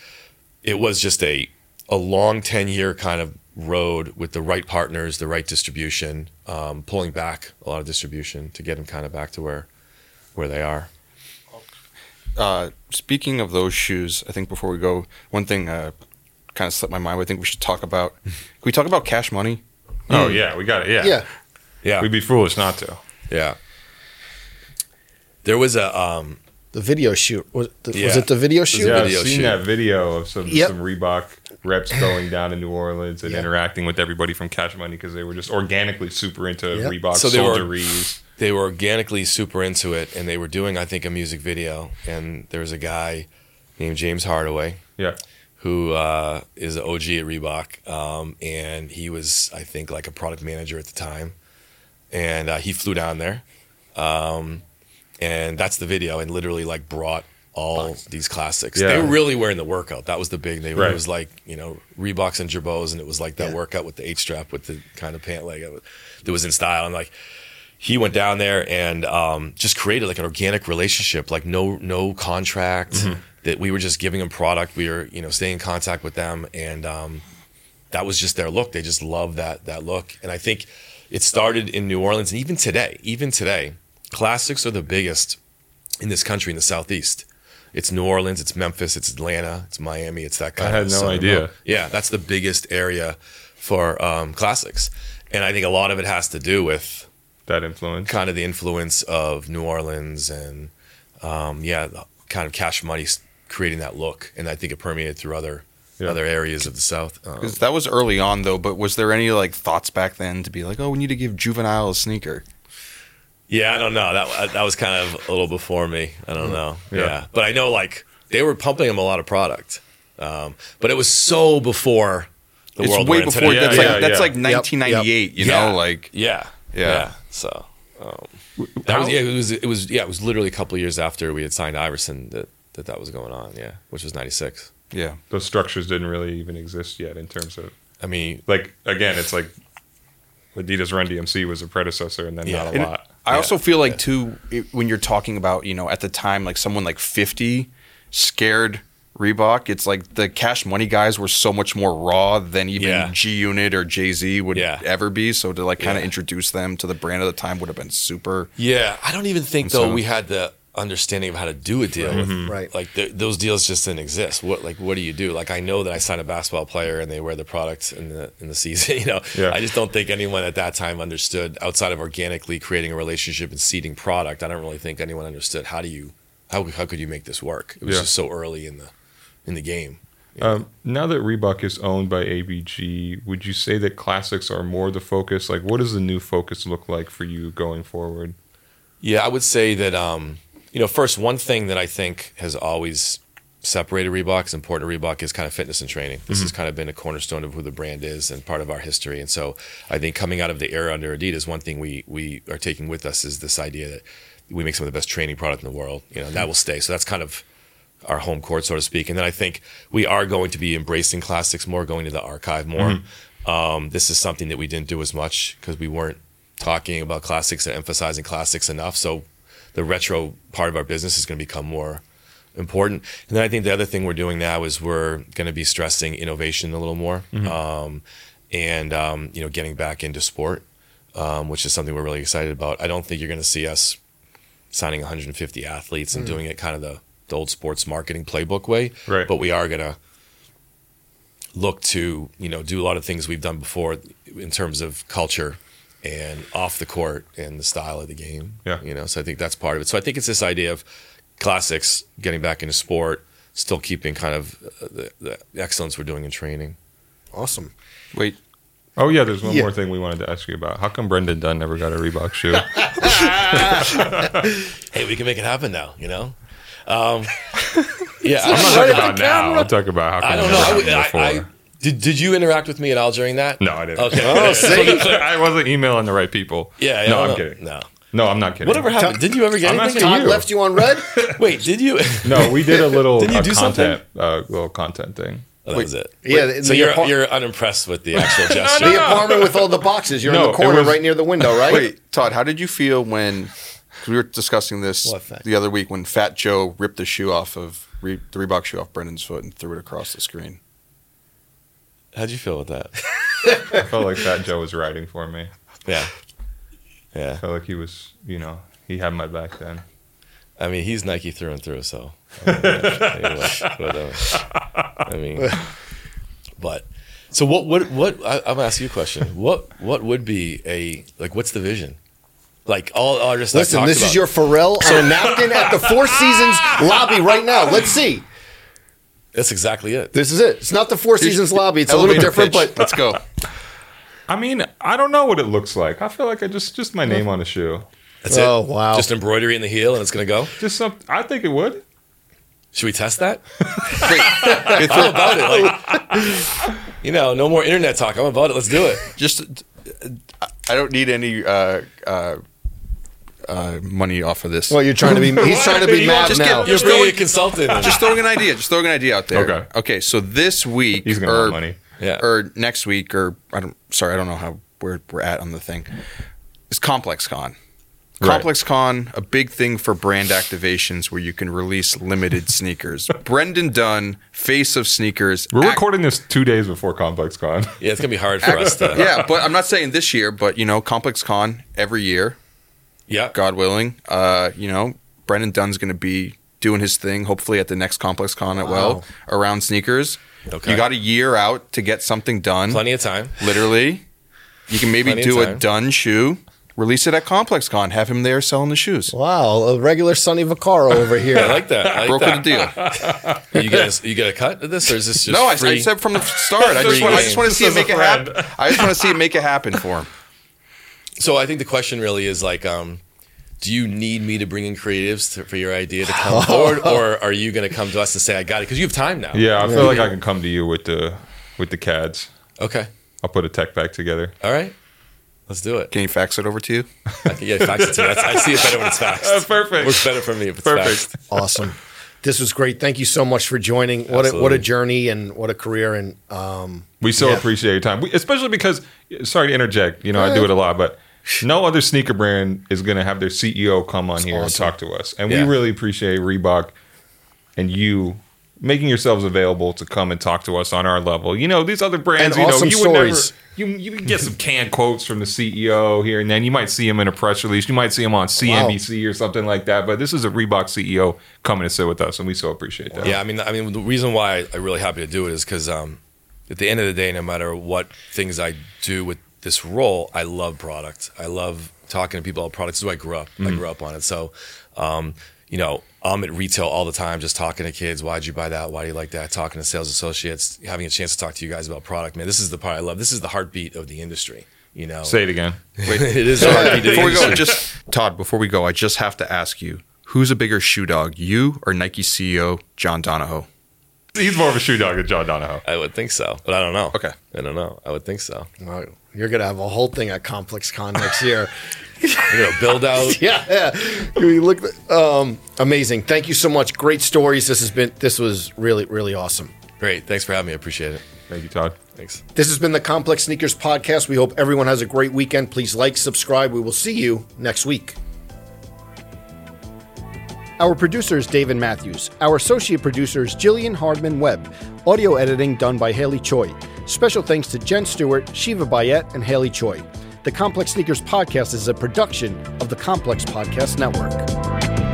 it was just a, a long 10 year kind of road with the right partners, the right distribution, um, pulling back a lot of distribution to get them kind of back to where, where they are. Uh, speaking of those shoes, I think before we go, one thing uh, kind of slipped my mind. I think we should talk about. Can we talk about cash money? Oh yeah, we got it. Yeah, Yeah. Yeah. We'd be foolish not to. yeah. There was a, um, The video shoot was, the, was Yeah. it the video shoot? Yeah, video I've seen shoot. that video of some Yep. some Reebok reps going down to New Orleans and Yeah. interacting with everybody from Cash Money because they were just organically super into Yep. Reebok So they were- solderies. they were organically super into it and they were doing i think a music video and there was a guy named james hardaway Yeah, who uh, is an og at reebok um, and he was i think like a product manager at the time and uh, he flew down there um, and that's the video and literally like brought all these classics Yeah. they were really wearing the workout that was the big they Right. it was like you know reeboks and jabos and it was like that Yeah. workout with the h strap with the kind of pant leg that was in style and like he went down there and um, just created like an organic relationship, like no no contract. Mm-hmm. That we were just giving them product. We were you know staying in contact with them, and um, that was just their look. They just loved that that look. And I think it started in New Orleans, and even today, even today, classics are the biggest in this country in the southeast. It's New Orleans, it's Memphis, it's Atlanta, it's Miami, it's that kind of thing. I of. had no idea. Yeah, that's the biggest area for um, classics, and I think a lot of it has to do with that influence. kind of the influence of New Orleans and um, yeah, kind of cash money creating that look, and I think it permeated through other Yeah. other areas of the South. Um, Because that was early on, though. But was there any like thoughts back then to be like, oh, we need to give juvenile a sneaker? yeah, I don't know. That that was kind of a little before me. I don't know. Yeah. Yeah, but I know like they were pumping him a lot of product, um, but it was so before the it's world way before. today. That's Yeah, like yeah, that's yeah. like 1998. You Yeah. know, like Yeah, Yeah. Yeah. So um, that was yeah. It was it was yeah. It was literally a couple of years after we had signed Iverson that that, that was going on. Yeah, which was '96. yeah. Those structures didn't really even exist yet in terms of I mean, like again, it's like Adidas Run DMC was a predecessor, and then Yeah. not a And lot. I Yeah. also feel like too it, when you're talking about you know at the time like someone like 50 scared Reebok. It's like the Cash Money guys were so much more raw than even Yeah. G Unit or Jay Z would Yeah. ever be. So to like kind of Yeah. introduce them to the brand at the time would have been super. Yeah, I don't even think so- though we had the understanding of how to do a deal. with Right. Like th- those deals just didn't exist. What like what do you do? Like I know that I signed a basketball player and they wear the product in the in the season. You know, Yeah. I just don't think anyone at that time understood outside of organically creating a relationship and seeding product. I don't really think anyone understood how do you how how could you make this work? It was Yeah. just so early in the in the game. Um, now that Reebok is owned by ABG, would you say that classics are more the focus? Like, what does the new focus look like for you going forward? Yeah, I would say that um, you know, first one thing that I think has always separated Reebok is important to Reebok is kind of fitness and training. This has kind of been a cornerstone of who the brand is and part of our history. And so I think coming out of the era under Adidas, one thing we we are taking with us is this idea that we make some of the best training product in the world. You know, and that will stay. So that's kind of our home court, so to speak. And then I think we are going to be embracing classics more, going to the archive more. Um, this is something that we didn't do as much because we weren't talking about classics and emphasizing classics enough. So the retro part of our business is going to become more important. And then I think the other thing we're doing now is we're going to be stressing innovation a little more, um, and um, you know, getting back into sport, um, which is something we're really excited about. I don't think you're going to see us signing 150 athletes and doing it kind of the, the old sports marketing playbook way, Right. but we are going to look to you know do a lot of things we've done before in terms of culture and off the court and the style of the game. Yeah. you know. So I think that's part of it. So I think it's this idea of classics getting back into sport, still keeping kind of uh, the, the excellence we're doing in training. Awesome. Wait, Oh yeah, there's one Yeah. more thing we wanted to ask you about. How come Brendan Dunne never got a Reebok shoe? Hey, we can make it happen now. You know. Um, yeah, I'm not talking about now. I'm talking about how I don't know. I, I. I, did, did you interact with me at all during that? no, I didn't. Okay. Oh, see? I wasn't emailing the right people. Yeah. yeah no, no, I'm no. kidding. No. No, I'm not kidding. Whatever happened? Did you ever get I'm anything? Todd you. left you on red. Wait, did you? No, we did a little Didn't you uh, do content, uh, little content thing. Oh, that was it. Yeah, the- So you're apart- you're unimpressed with the actual gesture. The apartment with all the boxes. You're No, in the corner was- right near the window, right? wait, Todd, how did you feel when 'cause we were discussing this the other week when Fat Joe ripped the shoe off of Re- the Reebok shoe off Brendan's foot and threw it across the screen? How'd you feel with that? I felt like Fat Joe was riding for me. Yeah. yeah. I felt like he was, you know, he had my back then. I mean, he's Nike through and through. So. I mean. I mean, but so what? What? What? I, I'm gonna ask you a question. What? What would be a like? What's the vision? Like all artists. I've Listen, this about- is your Pharrell on a napkin at the Four Seasons lobby right now. Let's see. That's exactly it. This is it. It's not the Four Seasons lobby. It's a little different, pitch. but let's go. I mean, I don't know what it looks like. I feel like I just just my name on a shoe. That's Oh, it. wow. Just embroidery in the heel, and it's gonna go. Just some. I think it would. Should we test that? Wait, it's I'm about it. Like, you know, no more internet talk. I'm about it. Let's do it. just I don't need any uh, uh, uh, money off of this. well, you're trying to be. He's trying to be mad just now. get- You're Just throwing- a consultant. just throwing an idea. Just throwing an idea out there. Okay. Okay. So this week, He's gonna or, money. Yeah. or next week, or I don't. Sorry, I don't know how where we're at on the thing. It's Complex Con. Right. Complex Con, a big thing for brand activations where you can release limited sneakers. Brendan Dunne, face of sneakers. We're act- recording this two days before Complex Con. yeah, it's gonna be hard for us to. yeah, but I'm not saying this year, but you know, Complex Con every year, Yeah. God willing. Uh, you know, Brendan Dunne's going to be doing his thing. Hopefully, at the next Complex Con at Well around sneakers. Okay. You got a year out to get something done. Plenty of time. Literally, you can maybe do a time. done shoe. Release it at Complex Con. Have him there selling the shoes. Wow, a regular Sonny Vaccaro over here. I like that. I like Broke that. the deal. You get a, you get a cut of this, or is this just no, I, free? I said from the start. I just want, I just want to see it as a make it happen. I just want to see it make it happen for him. So I think the question really is like, um, do you need me to bring in creatives to, for your idea to come forward, or are you going to come to us and say I got it because you have time now? Yeah, I feel like I can come to you with the with the CADs. Okay. I'll put a tech pack together. All right. Let's do it. Can you fax it over to you? I can, yeah, fax it to me. That's, I see it better when it's faxed. That's perfect. Works better for me if it's Perfect. faxed. awesome. This was great. Thank you so much for joining. What a, what a journey and what a career. And um, We so Yeah. appreciate your time, we, especially because. Sorry to interject. You know, I do it a lot, but no other sneaker brand is going to have their CEO come on here and talk to us, and Yeah. we really appreciate Reebok and you making yourselves available to come and talk to us on our level. You know, these other brands, And you know, you stories. would never. You, you can get some canned quotes from the CEO here and then. You might see him in a press release. You might see him on CNBC or something like that. But this is a Reebok CEO coming to sit with us, and we so appreciate that. Yeah, I mean, I mean, the reason why I'm really happy to do it is because um, at the end of the day, no matter what things I do with this role, I love product. I love talking to people about products. This is who I grew up. I grew up on it. So, um, you know, I'm at retail all the time, just talking to kids. Why'd you buy that? Why do you like that? Talking to sales associates, having a chance to talk to you guys about product. Man, this is the part I love. This is the heartbeat of the industry. You know, Say it again. Wait, it is the heartbeat of the before we go, just Todd. Before we go, I just have to ask you: Who's a bigger shoe dog, you or Nike CEO John Donahoe? He's more of a shoe dog than John Donahoe. I would think so, but I don't know. Okay. I don't know. I would think so. well, you're going to have a whole thing at Complex Con next year. You know, build out. yeah, yeah. You look um, amazing. Thank you so much. Great stories. This has been. This was really, really awesome. Great. Thanks for having me. I appreciate it. Thank you, Todd. Thanks. This has been the Complex Sneakers Podcast. We hope everyone has a great weekend. Please like, subscribe. We will see you next week. Our producer is David Matthews. Our associate producer is Jillian Hardman Webb. Audio editing done by Haley Choi. Special thanks to Jen Stewart, Shiva Bayet, and Haley Choi. The Complex Sneakers Podcast is a production of the Complex Podcast Network.